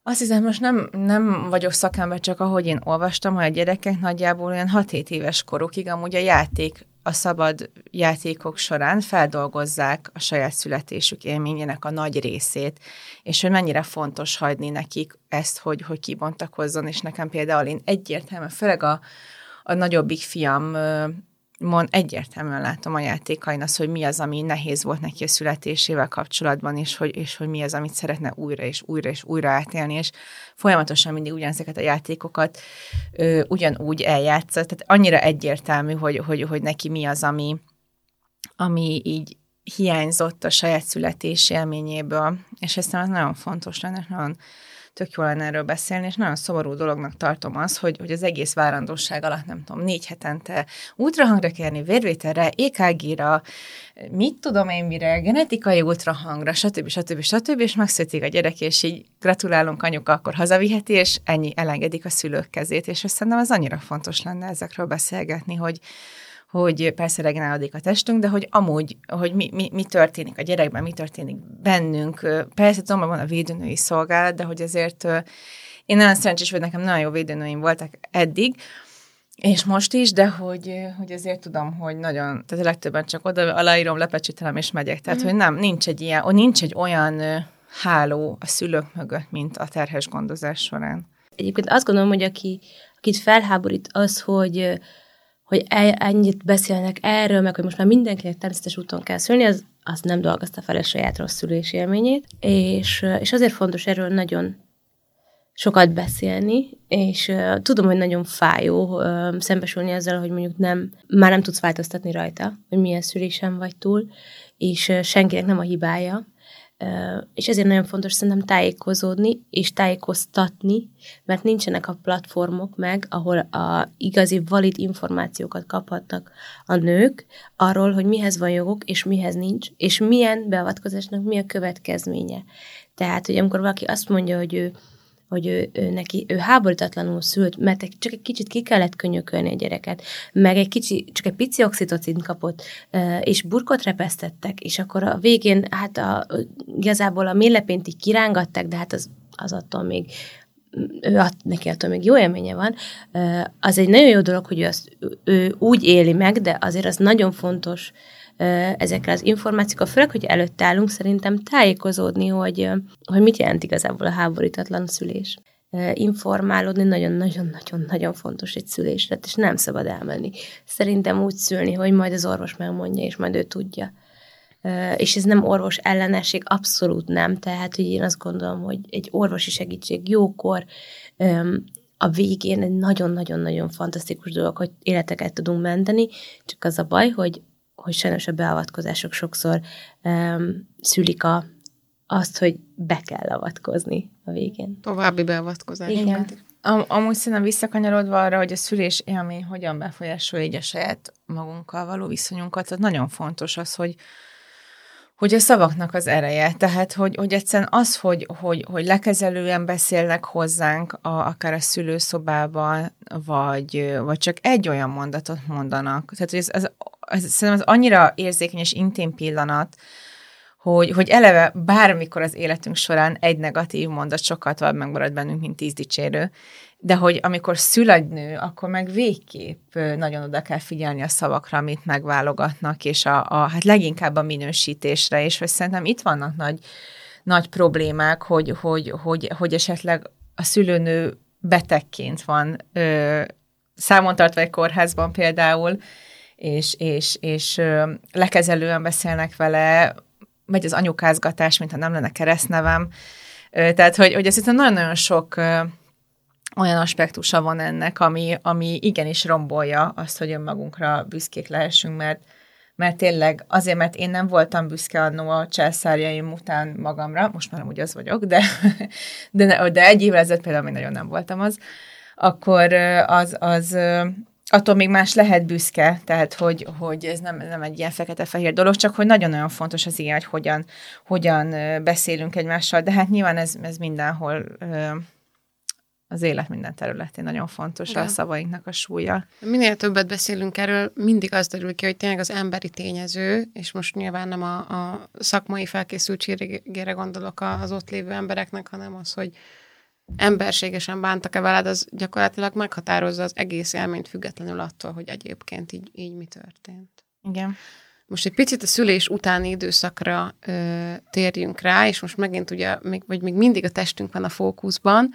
azt hiszem, most nem, nem vagyok szakember, csak ahogy én olvastam, hogy a gyerekek nagyjából olyan 6-7 éves korukig amúgy a játék, a szabad játékok során feldolgozzák a saját születésük élményének a nagy részét, és hogy mennyire fontos hagyni nekik ezt, hogy, hogy kibontakozzon, és nekem például én egyértelműen, főleg a, a nagyobbik fiam mond, egyértelműen látom a játékain az, hogy mi az, ami nehéz volt neki a születésével kapcsolatban, és hogy, és hogy mi az, amit szeretne újra és újra és újra átélni, és folyamatosan mindig ugyanezeket a játékokat ö, ugyanúgy eljátsza. Tehát annyira egyértelmű, hogy, hogy, hogy neki mi az, ami, ami így hiányzott a saját születés élményéből, és ezt nagyon fontos lenne, nagyon tök jó lenne erről beszélni, és nagyon szomorú dolognak tartom az, hogy, hogy az egész várandóság alatt, nem tudom, négy hetente ultrahangra kérni, vérvételre, EKG-ra, mit tudom én mire, genetikai ultrahangra, stb. stb. stb. és megszületik a gyerek, és így gratulálunk anyuka, akkor hazaviheti, és ennyi elengedik a szülők kezét, és szerintem az annyira fontos lenne ezekről beszélgetni, hogy, hogy persze regenerálódik a testünk, de hogy amúgy, hogy mi, mi, mi történik a gyerekben, mi történik bennünk. Persze tudom, hogy van a védőnői szolgálat, de hogy azért én nagyon szerencsés, hogy nekem nagyon jó védőnőim voltak eddig, és most is, de hogy, hogy azért tudom, hogy nagyon, tehát a legtöbben csak oda aláírom, lepecsételem és megyek. Tehát, mm. hogy nem, nincs egy ilyen, nincs egy olyan háló a szülők mögött, mint a terhes gondozás során. Egyébként azt gondolom, hogy aki, akit felháborít az, hogy hogy ennyit beszélnek erről, meg hogy most már mindenkinek természetes úton kell szülni, az, az nem dolgozta fel a saját rossz szülés élményét, és, és azért fontos erről nagyon sokat beszélni, és uh, tudom, hogy nagyon fájó uh, szembesülni ezzel, hogy mondjuk nem, már nem tudsz változtatni rajta, hogy milyen szülésen vagy túl, és uh, senkinek nem a hibája, és ezért nagyon fontos szerintem tájékozódni és tájékoztatni, mert nincsenek a platformok meg, ahol a igazi valid információkat kaphatnak a nők arról, hogy mihez van joguk, és mihez nincs, és milyen beavatkozásnak mi a következménye. Tehát, hogy amikor valaki azt mondja, hogy ő hogy ő, ő neki, ő háborítatlanul szült, mert csak egy kicsit ki kellett könyökölni a gyereket, meg egy kicsi, csak egy pici oxitocin kapott, és burkot repesztettek, és akkor a végén, hát a, igazából a mélepént így kirángatták, de hát az, az attól még ő att, neki attól még jó élménye van, az egy nagyon jó dolog, hogy ő, azt, ő úgy éli meg, de azért az nagyon fontos, ezekre az információkra, főleg, hogy előtt állunk, szerintem tájékozódni, hogy, hogy mit jelent igazából a háborítatlan szülés. Informálódni nagyon-nagyon-nagyon-nagyon fontos egy szülésre, és nem szabad elmenni. Szerintem úgy szülni, hogy majd az orvos megmondja, és majd ő tudja. És ez nem orvos ellenesség, abszolút nem. Tehát, hogy én azt gondolom, hogy egy orvosi segítség jókor, a végén egy nagyon-nagyon-nagyon fantasztikus dolog, hogy életeket tudunk menteni, csak az a baj, hogy hogy sajnos a beavatkozások sokszor um, szülik a, azt, hogy be kell avatkozni a végén. További beavatkozás. Igen. Am- amúgy szerintem visszakanyarodva arra, hogy a szülés élmény hogyan befolyásolja így a saját magunkkal való viszonyunkat, tehát nagyon fontos az, hogy hogy a szavaknak az ereje, tehát hogy, hogy egyszerűen az, hogy, hogy, hogy lekezelően beszélnek hozzánk, a, akár a szülőszobában, vagy, vagy csak egy olyan mondatot mondanak. Tehát hogy ez, ez, ez, szerintem az annyira érzékeny és intim pillanat, hogy, hogy eleve bármikor az életünk során egy negatív mondat sokkal tovább megmarad bennünk, mint tíz dicsérő, de hogy amikor szül egy nő, akkor meg végképp nagyon oda kell figyelni a szavakra, amit megválogatnak, és a, a hát leginkább a minősítésre, és hogy szerintem itt vannak nagy, nagy problémák, hogy, hogy, hogy, hogy esetleg a szülőnő betegként van ö, számon tartva egy kórházban például, és, és, és lekezelően beszélnek vele, megy az anyukázgatás, mintha nem lenne keresztnevem. Tehát, hogy, hogy ez nagyon-nagyon sok olyan aspektusa van ennek, ami, ami igenis rombolja azt, hogy önmagunkra büszkék lehessünk, mert mert tényleg azért, mert én nem voltam büszke annó a császárjaim után magamra, most már úgy az vagyok, de, de, de egy évvel ezelőtt például még nagyon nem voltam az, akkor az, az attól még más lehet büszke, tehát hogy, hogy ez nem, nem egy ilyen fekete-fehér dolog, csak hogy nagyon-nagyon fontos az ilyen, hogy hogyan, hogyan beszélünk egymással, de hát nyilván ez, ez mindenhol az élet minden területén nagyon fontos Igen. a szavainknak a súlya. Minél többet beszélünk erről, mindig az derül ki, hogy tényleg az emberi tényező, és most nyilván nem a, a szakmai felkészültségére gondolok az ott lévő embereknek, hanem az, hogy emberségesen bántak-e veled, az gyakorlatilag meghatározza az egész élményt függetlenül attól, hogy egyébként így, így mi történt. Igen. Most egy picit a szülés utáni időszakra ö, térjünk rá, és most megint ugye, még, vagy még mindig a testünk van a fókuszban,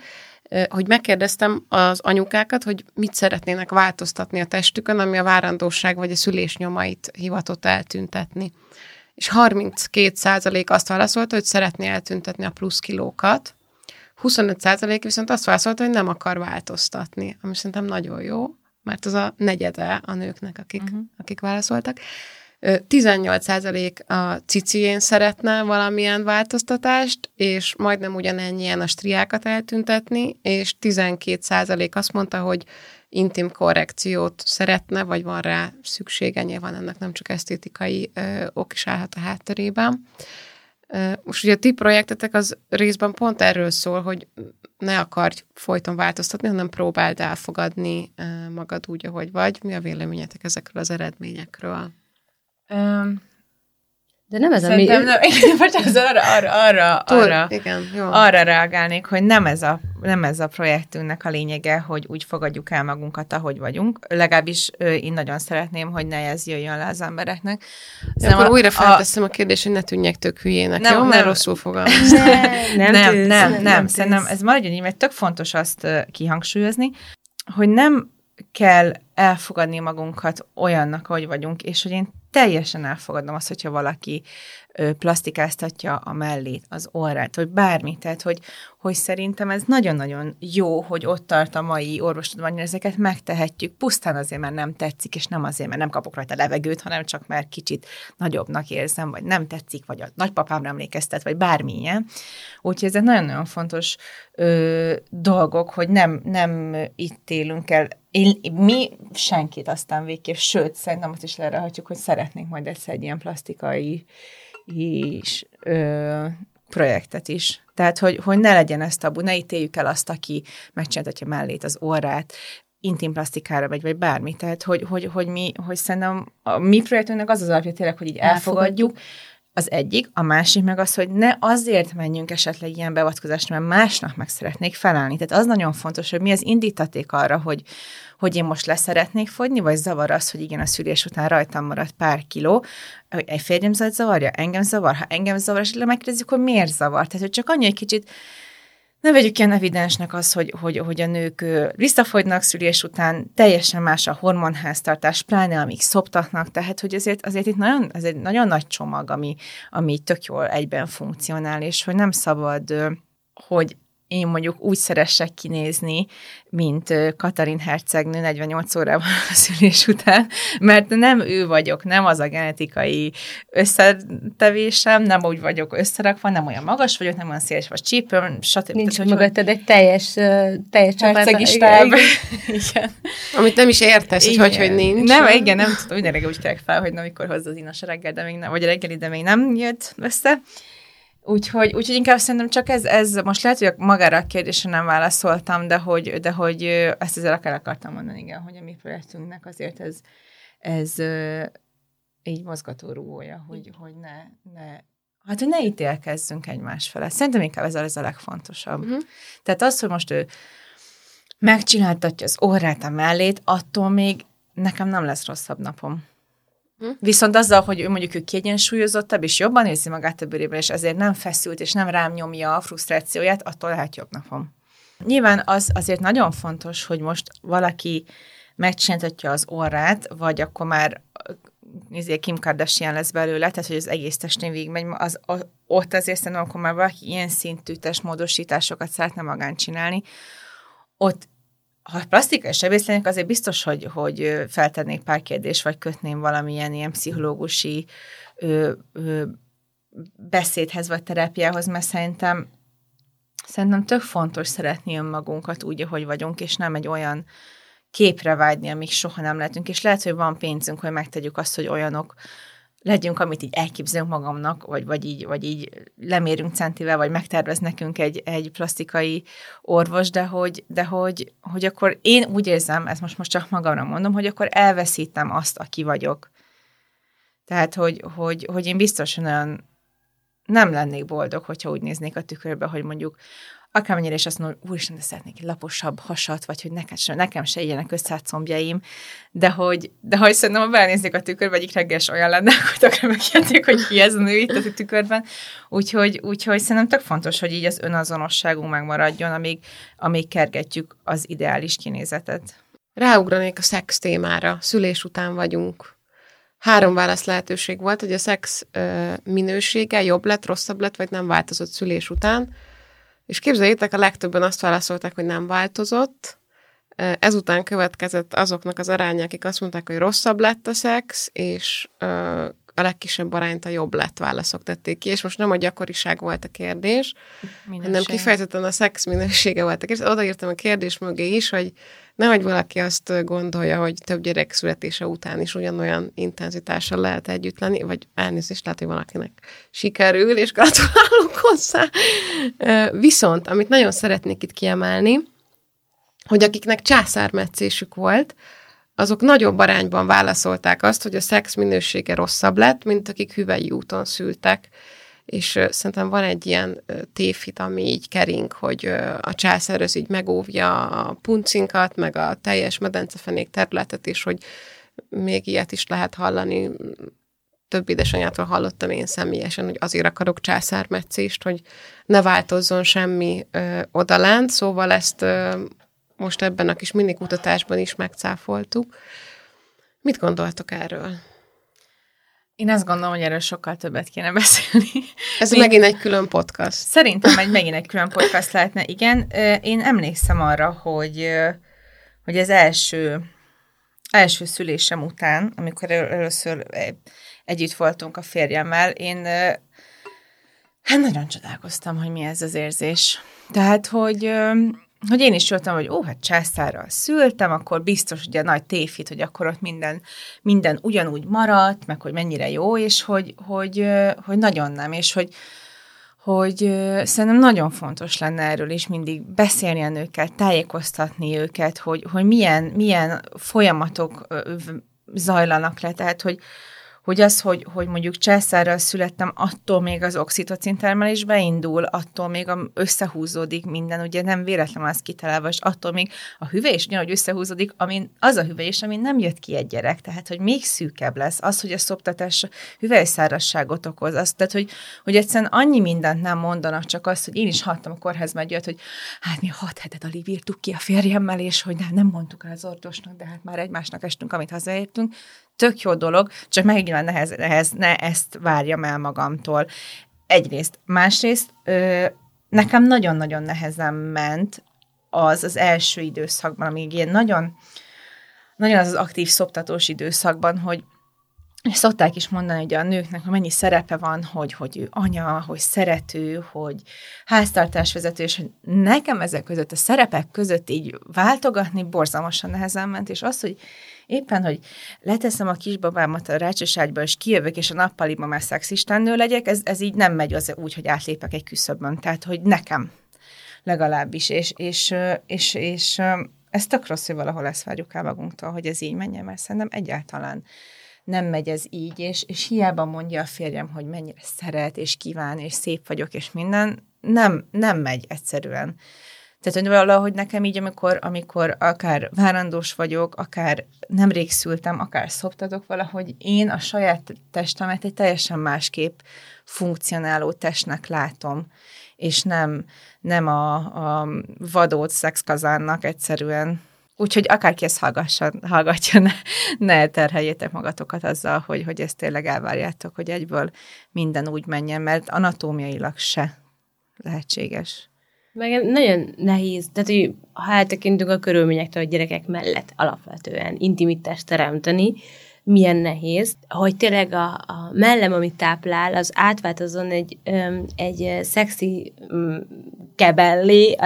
ö, hogy megkérdeztem az anyukákat, hogy mit szeretnének változtatni a testükön, ami a várandóság vagy a szülés nyomait hivatott eltüntetni. És 32 százalék azt válaszolta, hogy szeretné eltüntetni a plusz kilókat, 25% viszont azt válaszolta, hogy nem akar változtatni, ami szerintem nagyon jó, mert az a negyede a nőknek, akik, uh-huh. akik válaszoltak. 18% a cicién szeretne valamilyen változtatást, és majdnem ugyanennyien a striákat eltüntetni, és 12% azt mondta, hogy intim korrekciót szeretne, vagy van rá szüksége, nyilván ennek nem csak esztétikai ö, ok is állhat a hátterében. Most ugye a ti projektetek az részben pont erről szól, hogy ne akarj folyton változtatni, hanem próbáld elfogadni magad úgy, ahogy vagy. Mi a véleményetek ezekről az eredményekről? De nem ez a mi... Nem, most az arra, arra, arra, Túl, arra, igen, jó. arra reagálnék, hogy nem ez, a, nem ez a projektünknek a lényege, hogy úgy fogadjuk el magunkat, ahogy vagyunk. Legalábbis én nagyon szeretném, hogy ne ez jöjjön le az embereknek. Ja, akkor a, újra felteszem a, a kérdést, hogy ne tűnjek tök hülyének, nem, jó? Nem, Mert rosszul fogalmaztam. Nem, nem, tűz, nem, nem, nem. Szerintem ez maradjon így, mert tök fontos azt kihangsúlyozni, hogy nem kell elfogadni magunkat olyannak, ahogy vagyunk, és hogy én teljesen elfogadom azt, hogyha valaki plastikáztatja a mellét, az orrát, vagy bármi. Tehát, hogy, hogy szerintem ez nagyon-nagyon jó, hogy ott tart a mai orvostudományon, ezeket megtehetjük, pusztán azért, mert nem tetszik, és nem azért, mert nem kapok rajta levegőt, hanem csak mert kicsit nagyobbnak érzem, vagy nem tetszik, vagy a nagypapámra emlékeztet, vagy bármilyen. Úgyhogy ezek nagyon-nagyon fontos ö, dolgok, hogy nem, nem itt élünk el én, mi senkit aztán végképp, sőt, szerintem azt is lerehatjuk, hogy szeretnénk majd egyszer egy ilyen plastikai is, ö, projektet is. Tehát, hogy, hogy ne legyen ez tabu, ne ítéljük el azt, aki megcsináltatja mellét, az orrát, intim plastikára megy, vagy bármi. Tehát, hogy, hogy, hogy mi, hogy szerintem a mi projektünknek az az alapja tényleg, hogy így elfogadjuk, elfogadjuk az egyik, a másik meg az, hogy ne azért menjünk esetleg ilyen beavatkozásra, mert másnak meg szeretnék felállni. Tehát az nagyon fontos, hogy mi az indítaték arra, hogy, hogy én most leszeretnék fogyni, vagy zavar az, hogy igen, a szülés után rajtam maradt pár kiló, egy férjem zavarja, engem zavar, ha engem zavar, és megkérdezzük, hogy miért zavar. Tehát, hogy csak annyi egy kicsit ne vegyük ilyen evidensnek az, hogy, hogy, hogy a nők visszafogynak szülés után, teljesen más a hormonháztartás, pláne amíg szoptatnak, tehát hogy azért, azért itt nagyon, ez egy nagyon nagy csomag, ami, ami tök jól egyben funkcionál, és hogy nem szabad, hogy én mondjuk úgy szeressek kinézni, mint Katarin hercegnő 48 órával a szülés után, mert nem ő vagyok, nem az a genetikai összetevésem, nem úgy vagyok összerakva, nem olyan magas vagyok, nem olyan széles vagy csípőm, stb. Nincs Tehát, mögötted egy teljes, teljes csapat. Igen. igen. Amit nem is értesz, hogy hogy, hogy nincs. Nem, igen, nem tudom, minden úgy kell fel, hogy na, amikor hozza az inas reggel, de még nem, vagy reggeli, de még nem jött össze. Úgyhogy, úgyhogy inkább szerintem csak ez, ez, most lehet, hogy magára a kérdésre nem válaszoltam, de hogy, de hogy ezt ezzel akár akartam mondani, igen, hogy a mi projektünknek azért ez, ez így mozgatórugója, hogy, hogy ne, ne Hát, hogy ne ítélkezzünk egymás felett. Szerintem inkább ez a, ez a legfontosabb. Uh-huh. Tehát az, hogy most ő megcsináltatja az orrát a mellét, attól még nekem nem lesz rosszabb napom. Hm? Viszont azzal, hogy ő mondjuk ő kiegyensúlyozottabb, és jobban érzi magát a bőrében, és ezért nem feszült, és nem rám nyomja a frusztrációját, attól lehet jobb napom. Nyilván az azért nagyon fontos, hogy most valaki megcsináltatja az orrát, vagy akkor már izé, Kim Kardashian lesz belőle, tehát hogy az egész testén végigmegy, az, az, ott azért szerintem, akkor már valaki ilyen szintű testmódosításokat szeretne magán csinálni, ott ha plastikai sebész lennék, azért biztos, hogy, hogy feltennék pár kérdést, vagy kötném valamilyen ilyen pszichológusi ö, ö, beszédhez, vagy terápiához, mert szerintem szerintem tök fontos szeretni önmagunkat úgy, ahogy vagyunk, és nem egy olyan képre vágyni, amíg soha nem lehetünk, és lehet, hogy van pénzünk, hogy megtegyük azt, hogy olyanok legyünk, amit így elképzelünk magamnak, vagy, vagy, így, vagy így lemérünk centivel, vagy megtervez nekünk egy, egy plastikai orvos, de hogy, de hogy, hogy akkor én úgy érzem, ezt most, most csak magamra mondom, hogy akkor elveszítem azt, aki vagyok. Tehát, hogy, hogy, hogy én biztosan olyan nem lennék boldog, hogyha úgy néznék a tükörbe, hogy mondjuk akármennyire is azt mondom, hogy úristen, de szeretnék egy laposabb hasat, vagy hogy nekem se, nekem se ilyenek összeállt combjaim, de hogy, de hogy szerintem, ha belenéznék a tükörbe, egyik reggel olyan lenne, hogy tökre megjelenték, hogy ki ez a nő itt a tükörben. Úgyhogy, úgyhogy szerintem tök fontos, hogy így az önazonosságunk megmaradjon, amíg, amíg kergetjük az ideális kinézetet. Ráugranék a szex témára. Szülés után vagyunk. Három válasz lehetőség volt, hogy a szex minősége jobb lett, rosszabb lett, vagy nem változott szülés után. És képzeljétek, a legtöbben azt válaszolták, hogy nem változott. Ezután következett azoknak az aránya, akik azt mondták, hogy rosszabb lett a szex, és a legkisebb arányt a jobb lett válaszok tették ki, és most nem a gyakoriság volt a kérdés, Minőség. hanem kifejezetten a szex minősége volt a kérdés. Odaírtam a kérdés mögé is, hogy nehogy valaki azt gondolja, hogy több gyerek születése után is ugyanolyan intenzitással lehet együtt lenni, vagy elnézést lehet, hogy valakinek sikerül, és gratulálok hozzá. Viszont, amit nagyon szeretnék itt kiemelni, hogy akiknek császármetszésük volt, azok nagyobb arányban válaszolták azt, hogy a szex minősége rosszabb lett, mint akik hüvei úton szültek. És szerintem van egy ilyen tévhit, ami így kering, hogy a császár az így megóvja a puncinkat, meg a teljes medencefenék területet, és hogy még ilyet is lehet hallani. Több édesanyától hallottam én személyesen, hogy azért akarok császármetszést, hogy ne változzon semmi ö, odalent, szóval ezt ö, most ebben a kis minikutatásban is megcáfoltuk. Mit gondoltok erről? Én azt gondolom, hogy erről sokkal többet kéne beszélni. Ez Még megint egy külön podcast. Szerintem egy, megint egy külön podcast lehetne, igen. Én emlékszem arra, hogy, hogy az első, első szülésem után, amikor először együtt voltunk a férjemmel, én hát nagyon csodálkoztam, hogy mi ez az érzés. Tehát, hogy hogy én is jöttem, hogy ó, hát császárral szültem, akkor biztos ugye nagy tévhit, hogy akkor ott minden, minden ugyanúgy maradt, meg hogy mennyire jó, és hogy, hogy, hogy nagyon nem, és hogy, hogy szerintem nagyon fontos lenne erről is mindig beszélni a nőkkel, tájékoztatni őket, hogy, hogy milyen, milyen folyamatok zajlanak le, tehát hogy, hogy az, hogy, hogy mondjuk császárral születtem, attól még az oxitocin termelés beindul, attól még összehúzódik minden, ugye nem véletlen az kitalálva, és attól még a hüvés ugyanúgy összehúzódik, amin, az a hüvés, ami nem jött ki egy gyerek, tehát hogy még szűkebb lesz, az, hogy a szoptatás hüvelyszárasságot okoz, az, tehát hogy, hogy egyszerűen annyi mindent nem mondanak, csak azt, hogy én is hattam a kórházba egy hogy hát mi hat hetet alig bírtuk ki a férjemmel, és hogy nem, nem mondtuk el az orvosnak, de hát már egymásnak estünk, amit hazaértünk, tök jó dolog, csak megint nehez, nehez, ne ezt várjam el magamtól. Egyrészt. Másrészt ö, nekem nagyon-nagyon nehezen ment az az első időszakban, amíg ilyen nagyon, nagyon az az aktív szoptatós időszakban, hogy szokták is mondani, hogy a nőknek mennyi szerepe van, hogy, hogy ő anya, hogy szerető, hogy háztartásvezető, és hogy nekem ezek között a szerepek között így váltogatni borzalmasan nehezen ment, és az, hogy éppen, hogy leteszem a kisbabámat a rácsoságyba, és kijövök, és a nappaliban már szexistán nő legyek, ez, ez így nem megy az úgy, hogy átlépek egy küszöbön. Tehát, hogy nekem legalábbis, és, és, és, és ez tök rossz, hogy valahol ezt várjuk el magunktól, hogy ez így menjen, mert szerintem egyáltalán nem megy ez így, és, és hiába mondja a férjem, hogy mennyire szeret, és kíván, és szép vagyok, és minden, nem, nem megy egyszerűen. Tehát, hogy valahogy nekem így, amikor, amikor akár várandós vagyok, akár nemrég szültem, akár szoptatok valahogy én a saját testemet egy teljesen másképp funkcionáló testnek látom, és nem, nem a, a vadót szexkazánnak egyszerűen. Úgyhogy akárki ezt hallgassa, hallgatja, ne, ne terheljétek magatokat azzal, hogy, hogy ezt tényleg elvárjátok, hogy egyből minden úgy menjen, mert anatómiailag se lehetséges. Meg nagyon nehéz, tehát hogy ha eltekintünk a körülményektől a gyerekek mellett alapvetően intimitást teremteni, milyen nehéz, hogy tényleg a, a mellem, amit táplál, az átváltozon egy, egy szexi kebellé,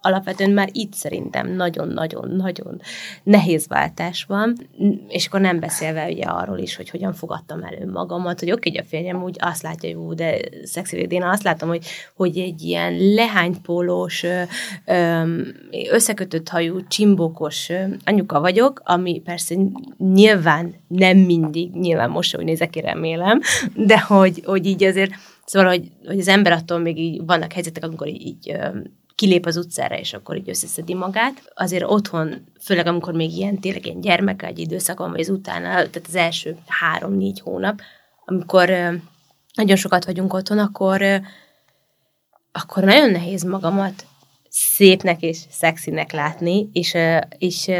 alapvetően már itt szerintem nagyon-nagyon-nagyon nehéz váltás van, és akkor nem beszélve ugye arról is, hogy hogyan fogadtam el önmagamat, hogy oké, hogy a férjem úgy azt látja, hogy ú, de szexi én azt látom, hogy, hogy egy ilyen lehánypólós, összekötött hajú, csimbókos anyuka vagyok, ami persze nyilván nem mindig, nyilván most úgy nézek ki, remélem, de hogy, hogy így azért Szóval, hogy, hogy az ember attól még így vannak helyzetek, amikor így, így kilép az utcára, és akkor így összeszedi magát. Azért otthon, főleg amikor még ilyen tényleg ilyen gyermek egy időszakon, vagy az utána, tehát az első három-négy hónap, amikor nagyon sokat vagyunk otthon, akkor, akkor nagyon nehéz magamat szépnek és szexinek látni, és, és,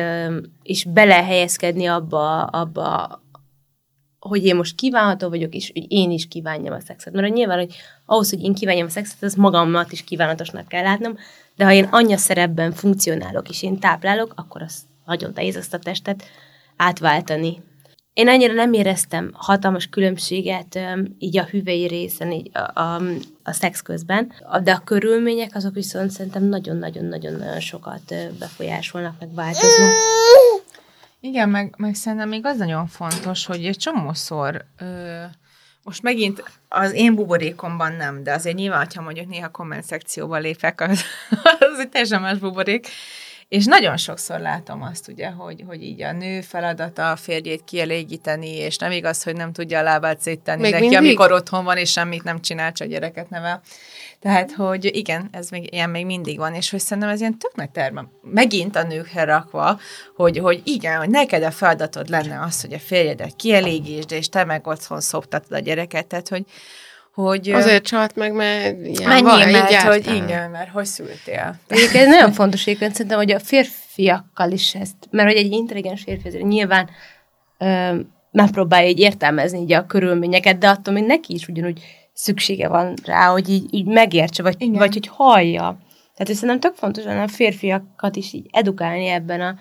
és belehelyezkedni abba, abba hogy én most kívánható vagyok, és hogy én is kívánjam a szexet. Mert nyilván, hogy ahhoz, hogy én kívánjam a szexet, az magamat is kívánatosnak kell látnom, de ha én anya szerepben funkcionálok, és én táplálok, akkor az nagyon nehéz azt a testet átváltani. Én annyira nem éreztem hatalmas különbséget így a hüvei részen, így a, a, a szex közben, de a körülmények azok viszont szerintem nagyon-nagyon-nagyon sokat befolyásolnak, meg változnak. Igen, meg, meg szerintem még az nagyon fontos, hogy egy csomószor ö, most megint az én buborékomban nem, de azért nyilván, ha mondjuk néha komment szekcióba lépek, az, az egy teljesen más buborék, és nagyon sokszor látom azt, ugye, hogy, hogy így a nő feladata a férjét kielégíteni, és nem igaz, hogy nem tudja a lábát széttenni Még neki, mindig? amikor otthon van, és semmit nem csinál, csak gyereket nevel. Tehát, hogy igen, ez még ilyen még mindig van, és hogy szerintem ez ilyen tök nagy terme. Megint a nőkre rakva, hogy, hogy igen, hogy neked a feladatod lenne az, hogy a férjedet kielégítsd, és te meg otthon szoptatod a gyereket, tehát, hogy, hogy... Azért csalt meg, mert ilyen Mennyi, van, mert hogy igen, mert hogy szültél. Egyébként ez nagyon fontos egyébként szerintem, hogy a férfiakkal is ezt, mert hogy egy intelligens férfi azért nyilván ö, megpróbálja így értelmezni így a körülményeket, de attól még neki is ugyanúgy szüksége van rá, hogy így, így megértse, vagy, vagy hogy hallja. Tehát szerintem tök fontos a férfiakat is így edukálni ebben a,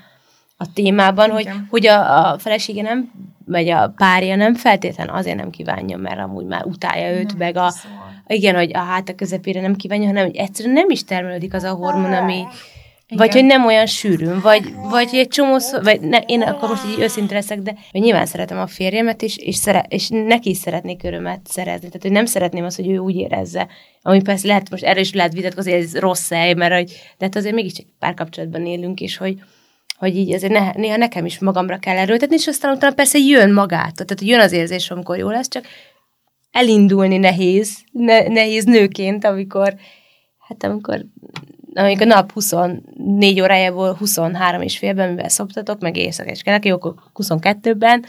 a témában, Igen. hogy, hogy a, a felesége nem, vagy a párja nem feltétlen azért nem kívánja, mert amúgy már utálja őt, nem, meg a, szóval. igen, hogy a háta közepére nem kívánja, hanem hogy egyszerűen nem is termelődik az a hormon, ami, igen. Vagy hogy nem olyan sűrűn, vagy, vagy egy csomó szó, vagy ne, én akkor most így őszinte leszek, de hogy nyilván szeretem a férjemet, és, és, szere, és neki is szeretnék örömet szerezni. Tehát, hogy nem szeretném azt, hogy ő úgy érezze. Ami persze lehet, most erre is lehet vitatkozni, hogy ez rossz hely, mert hogy, de hát azért mégiscsak párkapcsolatban élünk, és hogy, hogy így azért ne, néha nekem is magamra kell erőltetni, és aztán utána persze jön magától. Tehát jön az érzés, amikor jó lesz, csak elindulni nehéz, ne, nehéz nőként, amikor hát amikor amikor nap 24 órájából 23 és félben, mivel szoptatok, meg éjszaka és kelek, akkor 22-ben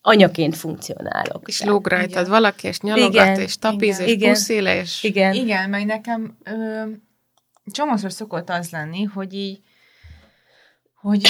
anyaként funkcionálok. És lóg rajtad igen. valaki, és nyalogat, igen, és tapiz, igen, és igen, puszil, és... Igen. igen, meg nekem ö, csomószor szokott az lenni, hogy így hogy,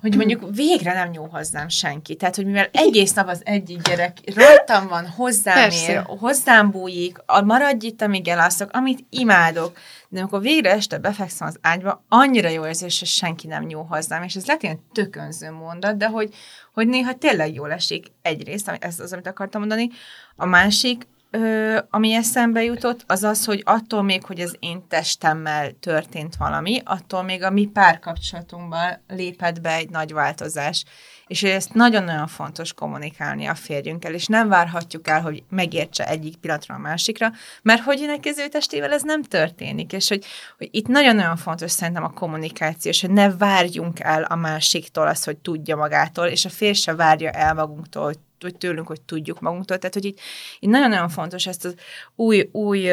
hogy mondjuk végre nem nyúl hozzám senki. Tehát, hogy mivel egész nap az egyik gyerek rajtam van, hozzám Persze. ér, hozzám bújik, a maradj itt, amíg elászok, amit imádok, de amikor végre este befekszem az ágyba, annyira jó érzés, hogy senki nem nyúl hozzám, és ez lehet ilyen tökönző mondat, de hogy, hogy néha tényleg jól esik egyrészt, ez az, amit akartam mondani, a másik, ö, ami eszembe jutott, az az, hogy attól még, hogy az én testemmel történt valami, attól még a mi párkapcsolatunkban lépett be egy nagy változás. És ezt nagyon-nagyon fontos kommunikálni a férjünkkel, és nem várhatjuk el, hogy megértse egyik pillanatra a másikra, mert hogy neki az ő testével ez nem történik, és hogy, hogy itt nagyon-nagyon fontos szerintem a kommunikáció, és hogy ne várjunk el a másiktól azt, hogy tudja magától, és a férj se várja el magunktól, hogy hogy tőlünk, hogy tudjuk magunktól. Tehát, hogy itt, itt nagyon-nagyon fontos ezt az új, új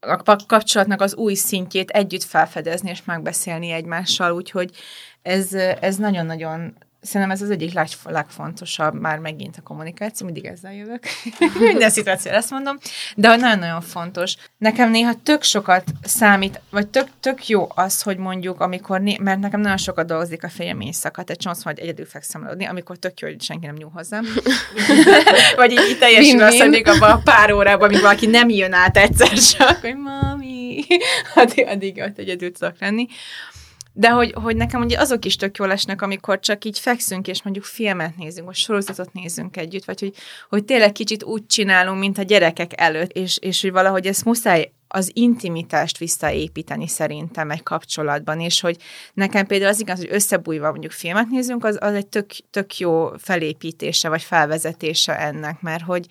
a kapcsolatnak az új szintjét együtt felfedezni és megbeszélni egymással, úgyhogy ez, ez nagyon-nagyon Szerintem ez az egyik leg, legfontosabb, már megint a kommunikáció, mindig ezzel jövök. Minden szituációra ezt mondom, de hogy nagyon-nagyon fontos. Nekem néha tök sokat számít, vagy tök, tök jó az, hogy mondjuk, amikor, né- mert nekem nagyon sokat dolgozik a fejem éjszaka, tehát csomószor majd egyedül fekszem aludni, amikor tök jó, hogy senki nem nyúl hozzám. vagy így, így teljesen azt, hogy abban a pár órában, amíg valaki nem jön át egyszer csak, hogy mami, addig, addig ott egyedül tudok lenni. De hogy, hogy nekem ugye azok is tök jól esnek, amikor csak így fekszünk, és mondjuk filmet nézünk, vagy sorozatot nézünk együtt, vagy hogy, hogy tényleg kicsit úgy csinálunk, mint a gyerekek előtt, és, és hogy valahogy ezt muszáj az intimitást visszaépíteni szerintem egy kapcsolatban, és hogy nekem például az igaz, hogy összebújva mondjuk filmet nézünk, az, az egy tök, tök jó felépítése, vagy felvezetése ennek, mert hogy,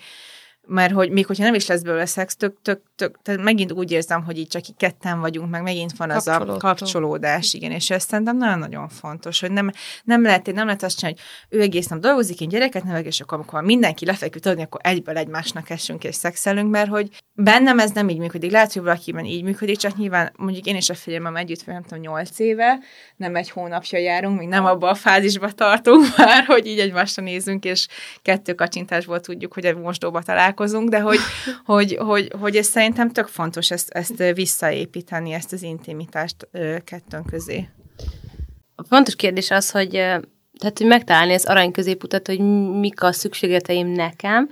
mert hogy még hogyha nem is lesz belőle szex, tök, tök, tök, tehát megint úgy érzem, hogy így csak így ketten vagyunk, meg megint van az a kapcsolódás, igen, és ez szerintem nagyon-nagyon fontos, hogy nem, nem lehet, nem lehet azt csinálni, hogy ő egész nap dolgozik, én gyereket nevek, és akkor amikor mindenki lefeküdt adni, akkor egyből egymásnak esünk és szexelünk, mert hogy bennem ez nem így működik. Lehet, hogy valakiben így működik, csak nyilván mondjuk én és a figyelmem együtt, nem tudom, nyolc éve, nem egy hónapja járunk, még nem abban a fázisba tartunk már, hogy így egymásra nézünk, és kettő kacsintásból tudjuk, hogy egy mosdóba találkozunk, de hogy, hogy, hogy, hogy ez szerintem tök fontos ezt, ezt visszaépíteni, ezt az intimitást kettőnk közé. A fontos kérdés az, hogy tehát, hogy megtalálni az arany középutat, hogy mik a szükségleteim nekem,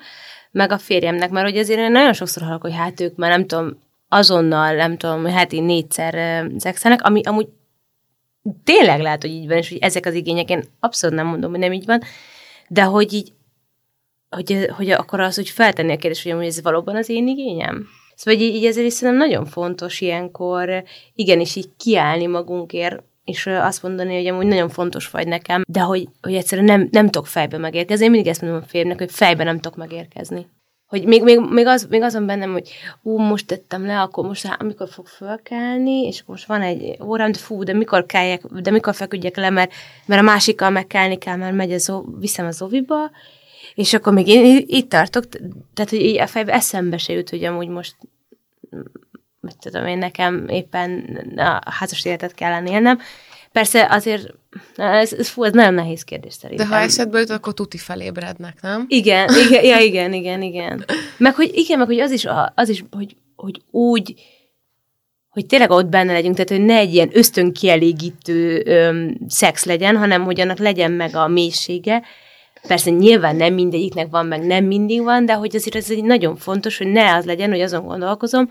meg a férjemnek, mert hogy azért én nagyon sokszor hallok, hogy hát ők már nem tudom, azonnal, nem tudom, heti négyszer szexelnek, ami amúgy tényleg lehet, hogy így van, és hogy ezek az igények, én abszolút nem mondom, hogy nem így van, de hogy így, hogy, hogy akkor az, hogy feltenni a kérdést, hogy ez valóban az én igényem? Szóval így, így ezért is szerintem nagyon fontos ilyenkor igenis így kiállni magunkért, és azt mondani, hogy amúgy nagyon fontos vagy nekem, de hogy, hogy egyszerűen nem, nem tudok fejbe megérkezni. Én mindig ezt mondom a férjnek, hogy fejbe nem tudok megérkezni. Hogy még, még, még, az, még azon bennem, hogy ú, most tettem le, akkor most hát, amikor fog fölkelni, és most van egy órám, de fú, de mikor keljek, de mikor feküdjek le, mert, mert a másikkal megkelni kell, mert megy az, viszem az oviba, és akkor még én itt tartok, tehát hogy így a fejbe eszembe se jut, hogy amúgy most mit tudom én, nekem éppen a házas életet kellene élnem. Persze azért, ez, ez, fú, ez nagyon nehéz kérdés szerintem. De ha eszedbe jut, akkor tuti felébrednek, nem? Igen, igen, ja, igen, igen, igen. Meg hogy igen, meg hogy az is, az is hogy, hogy úgy, hogy tényleg ott benne legyünk, tehát hogy ne egy ilyen ösztönkielégítő öm, szex legyen, hanem hogy annak legyen meg a mélysége. Persze nyilván nem mindegyiknek van, meg nem mindig van, de hogy azért ez egy nagyon fontos, hogy ne az legyen, hogy azon gondolkozom,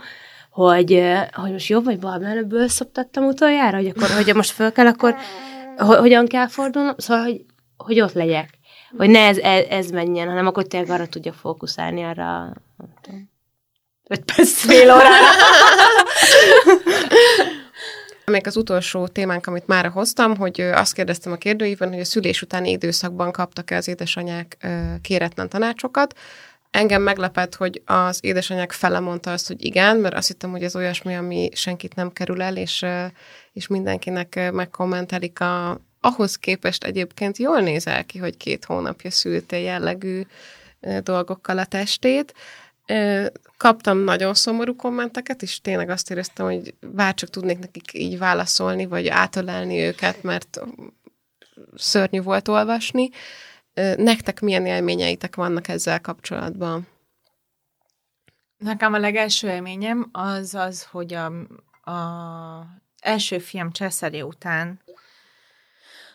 hogy, hogy most jobb vagy bal, mert szoptattam utoljára, hogy akkor, hogy most föl kell, akkor hogyan kell fordulnom, szóval, hogy, hogy ott legyek. Hogy ne ez, ez, ez menjen, hanem akkor tényleg arra tudja fókuszálni, arra öt perc, fél órára. Még az utolsó témánk, amit már hoztam, hogy azt kérdeztem a kérdőívben, hogy a szülés utáni időszakban kaptak-e az édesanyák kéretlen tanácsokat. Engem meglepett, hogy az édesanyák fele mondta azt, hogy igen, mert azt hittem, hogy ez olyasmi, ami senkit nem kerül el, és, és mindenkinek megkommentelik a, ahhoz képest egyébként jól nézel ki, hogy két hónapja szültél jellegű dolgokkal a testét. Kaptam nagyon szomorú kommenteket, és tényleg azt éreztem, hogy csak tudnék nekik így válaszolni, vagy átölelni őket, mert szörnyű volt olvasni. Nektek milyen élményeitek vannak ezzel kapcsolatban? Nekem a legelső élményem az az, hogy a, a első fiam császárja után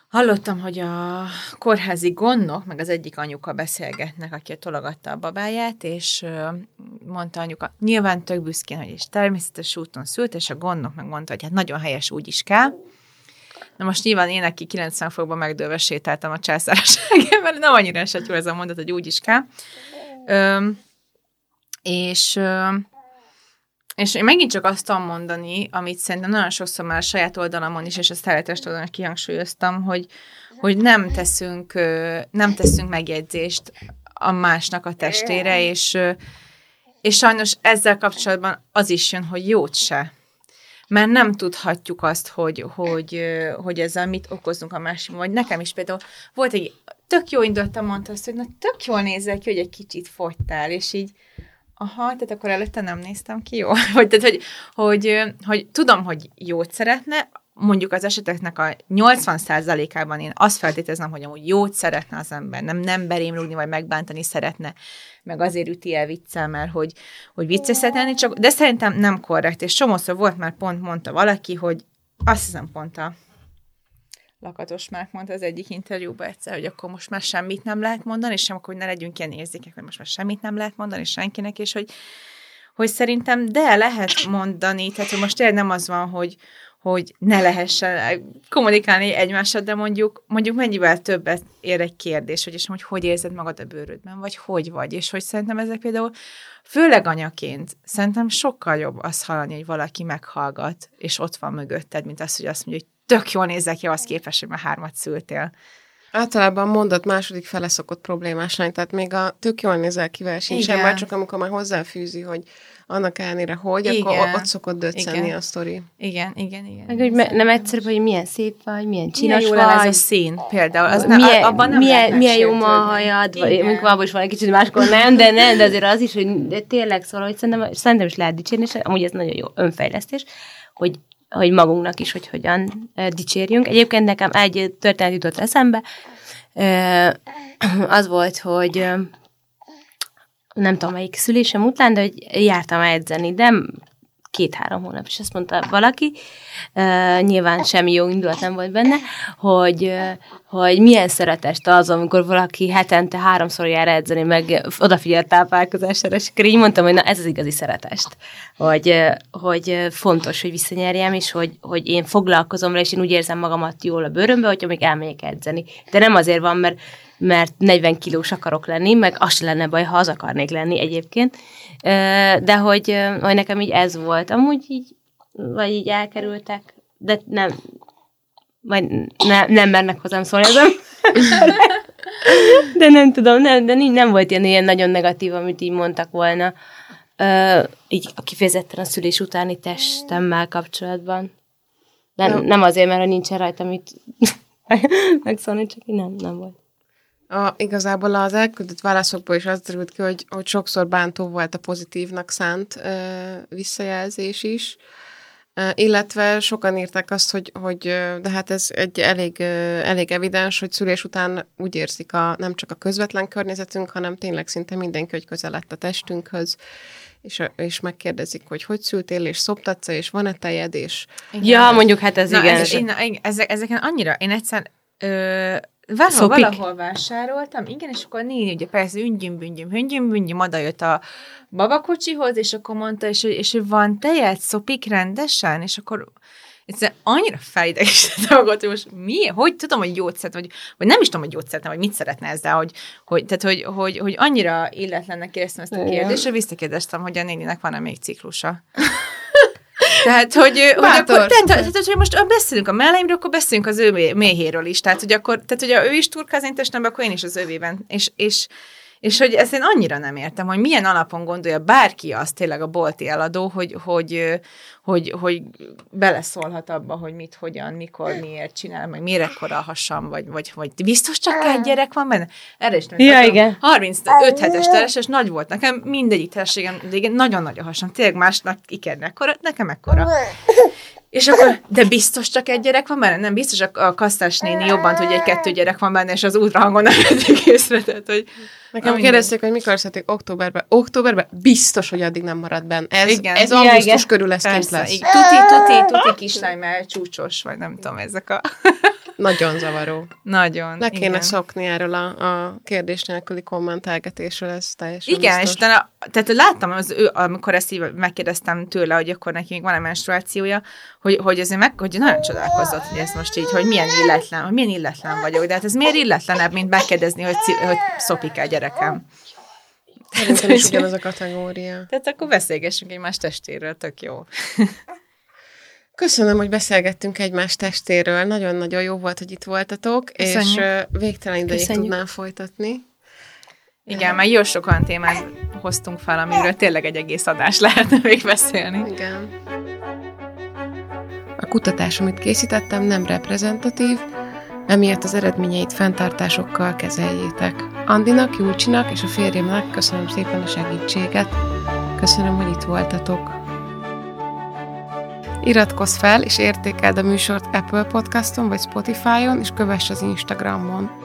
hallottam, hogy a kórházi gondnok, meg az egyik anyuka beszélgetnek, aki tologatta a babáját, és mondta anyuka, nyilván tök büszkén, hogy is természetes úton szült, és a gondnok meg mondta, hogy hát nagyon helyes, úgy is kell. Na most nyilván én, aki 90 fokban megdőlve sétáltam a császárság, mert nem annyira esett jó ez a mondat, hogy úgy is kell. Ö, és, ö, és én megint csak azt tudom mondani, amit szerintem nagyon sokszor már a saját oldalamon is, és a szeretest oldalon kihangsúlyoztam, hogy, hogy nem teszünk, nem teszünk megjegyzést a másnak a testére, és, és sajnos ezzel kapcsolatban az is jön, hogy jót se mert nem tudhatjuk azt, hogy, hogy, hogy ezzel mit okozunk a másik. Vagy nekem is például volt egy tök jó indultam, mondta azt, hogy na tök jól nézel ki, hogy egy kicsit fogytál, és így aha, tehát akkor előtte nem néztem ki jó. Vagy, tehát, hogy, hogy, hogy tudom, hogy jót szeretne, mondjuk az eseteknek a 80%-ában én azt feltételezem, hogy amúgy jót szeretne az ember, nem, nem berém rúgni, vagy megbántani szeretne, meg azért üti el viccel, mert hogy, hogy vicces lenni, csak, de szerintem nem korrekt, és csomószor volt már pont mondta valaki, hogy azt hiszem pont a Lakatos már mondta az egyik interjúban egyszer, hogy akkor most már semmit nem lehet mondani, és sem akkor, hogy ne legyünk ilyen érzékek, hogy most már semmit nem lehet mondani senkinek, és hogy, hogy szerintem de lehet mondani, tehát hogy most tényleg nem az van, hogy, hogy ne lehessen kommunikálni egymással, de mondjuk, mondjuk mennyivel többet ér egy kérdés, hogy és hogy hogy érzed magad a bőrödben, vagy hogy vagy, és hogy szerintem ezek például főleg anyaként szerintem sokkal jobb azt hallani, hogy valaki meghallgat, és ott van mögötted, mint az, hogy azt mondja, hogy tök jól nézek ki, az képes, hogy már hármat szültél. Általában mondat második fele szokott problémás lenni, tehát még a tök jól nézel kivel sincsen, már csak amikor már hozzáfűzi, hogy annak ellenére, hogy, igen. akkor ott szokott döccenni igen. a sztori. Igen, igen, igen. Meg, hogy me- nem egyszerű, hogy milyen szép vagy, milyen csinos milyen jó vagy. ez a szín például. Az milyen, ne, abban nem milyen, milyen jó ma a hajad, vagy amikor abban is van egy kicsit máskor nem, de nem, de azért az is, hogy de tényleg szól, hogy szerintem, szerintem is lehet dicsérni, és amúgy ez nagyon jó önfejlesztés, hogy hogy magunknak is, hogy hogyan dicsérjünk. Egyébként nekem egy történet jutott eszembe, az volt, hogy nem tudom melyik szülésem után, de hogy jártam edzeni, de két-három hónap, és azt mondta valaki, nyilván semmi jó indulat nem volt benne, hogy, hogy milyen szeretest az, amikor valaki hetente háromszor jár edzeni, meg odafigyel táplálkozásra, és akkor így mondtam, hogy na ez az igazi szeretest, hogy, hogy fontos, hogy visszanyerjem, és hogy, hogy én foglalkozom rá, és én úgy érzem magamat jól a bőrömbe, hogyha még elmegyek edzeni. De nem azért van, mert mert 40 kilós akarok lenni, meg az lenne baj, ha az akarnék lenni egyébként, de hogy, hogy nekem így ez volt. Amúgy így, vagy így elkerültek, de nem, vagy ne, nem mernek hozzám szólni ezen. de nem tudom, nem, de nem volt ilyen, ilyen nagyon negatív, amit így mondtak volna. Uh, így kifejezetten a szülés utáni testemmel kapcsolatban. De nem, nem azért, mert nincsen rajta mit megszólni, csak így nem, nem volt. A, igazából az elküldött válaszokból is az derült ki, hogy, hogy sokszor bántó volt a pozitívnak szánt ö, visszajelzés is, ö, illetve sokan írták azt, hogy, hogy de hát ez egy elég, ö, elég evidens, hogy szülés után úgy érzik a, nem csak a közvetlen környezetünk, hanem tényleg szinte mindenki, hogy közel lett a testünkhöz, és, és megkérdezik, hogy hogy szültél, és szoptatsz és van-e tejed, és... Igen. Ja, mondjuk hát ez Na, igen. Ez, én, ezek, ezeken annyira, én egyszer ö, Valahol, valahol vásároltam, igen, és akkor néni ugye persze üngyüm, büngyüm, hüngyüm, büngyüm, oda jött a babakocsihoz, és akkor mondta, és, és hogy van tejet, szopik rendesen, és akkor egyszerűen annyira felidegesített magad, hogy most mi, hogy tudom, hogy jót szeret, vagy, vagy nem is tudom, hogy szeretne, vagy mit szeretne ezzel, hogy, hogy, tehát, hogy, hogy, hogy annyira illetlennek éreztem ezt a kérdést, hogy visszakérdeztem, hogy a néninek van-e még ciklusa. Tehát, hogy, hogy akkor, tehát, hogy most beszélünk a melleimről, akkor beszélünk az ő méhéről is. Tehát, hogy akkor, tehát, hogy ő is testemben, akkor én is az övében. És, és, és hogy ezt én annyira nem értem, hogy milyen alapon gondolja bárki azt tényleg a bolti eladó, hogy, hogy, hogy, hogy beleszólhat abba, hogy mit, hogyan, mikor, miért csinál, meg a hasam, vagy, vagy, vagy biztos csak egy gyerek van benne? Erre is nem ja, igen. 35 hetes teres, és nagy volt nekem, mindegyik terességem, de igen, nagyon nagy a hasam, tényleg másnak ikernek nekem ekkora. És akkor, de biztos csak egy gyerek van benne? Nem, biztos a kasztás néni jobban tudja, hogy egy-kettő gyerek van benne, és az ultrahangon nem eddig észre, tehát, hogy... Nekem kérdezték, hogy mikor szeretik októberben. Októberben biztos, hogy addig nem marad benne. Ez, igen. ez augusztus ja, körül lesz kint lesz. Igen. Tuti, tuti, tuti kislány, mert csúcsos, vagy nem tudom, ezek a... Nagyon zavaró. Nagyon. Le kéne igen. szokni erről a, a kérdés nélküli kommentelgetésről, ez teljesen Igen, biztos. és utána, tehát láttam, az ő, amikor ezt így megkérdeztem tőle, hogy akkor neki még van-e menstruációja, hogy, hogy azért meg, hogy nagyon csodálkozott, hogy ez most így, hogy milyen illetlen, hogy milyen illetlen vagyok, de hát ez miért illetlenebb, mint megkérdezni, hogy, hogy szopik egy gyerekem. Szerintem is ugyanaz a kategória. Tehát akkor beszélgessünk egymás testéről, tök jó. Köszönöm, hogy beszélgettünk egymás testéről. Nagyon-nagyon jó volt, hogy itt voltatok, Köszönjük. és végtelen ideig Köszönjük. tudnám folytatni. Igen, mert jó sok olyan témát hoztunk fel, amiről tényleg egy egész adás lehetne még beszélni. Igen. A kutatás, amit készítettem, nem reprezentatív, emiatt az eredményeit fenntartásokkal kezeljétek. Andinak, Julcsinak és a férjemnek köszönöm szépen a segítséget. Köszönöm, hogy itt voltatok. Iratkozz fel és értékeld a műsort Apple Podcaston vagy Spotify-on, és kövess az Instagramon.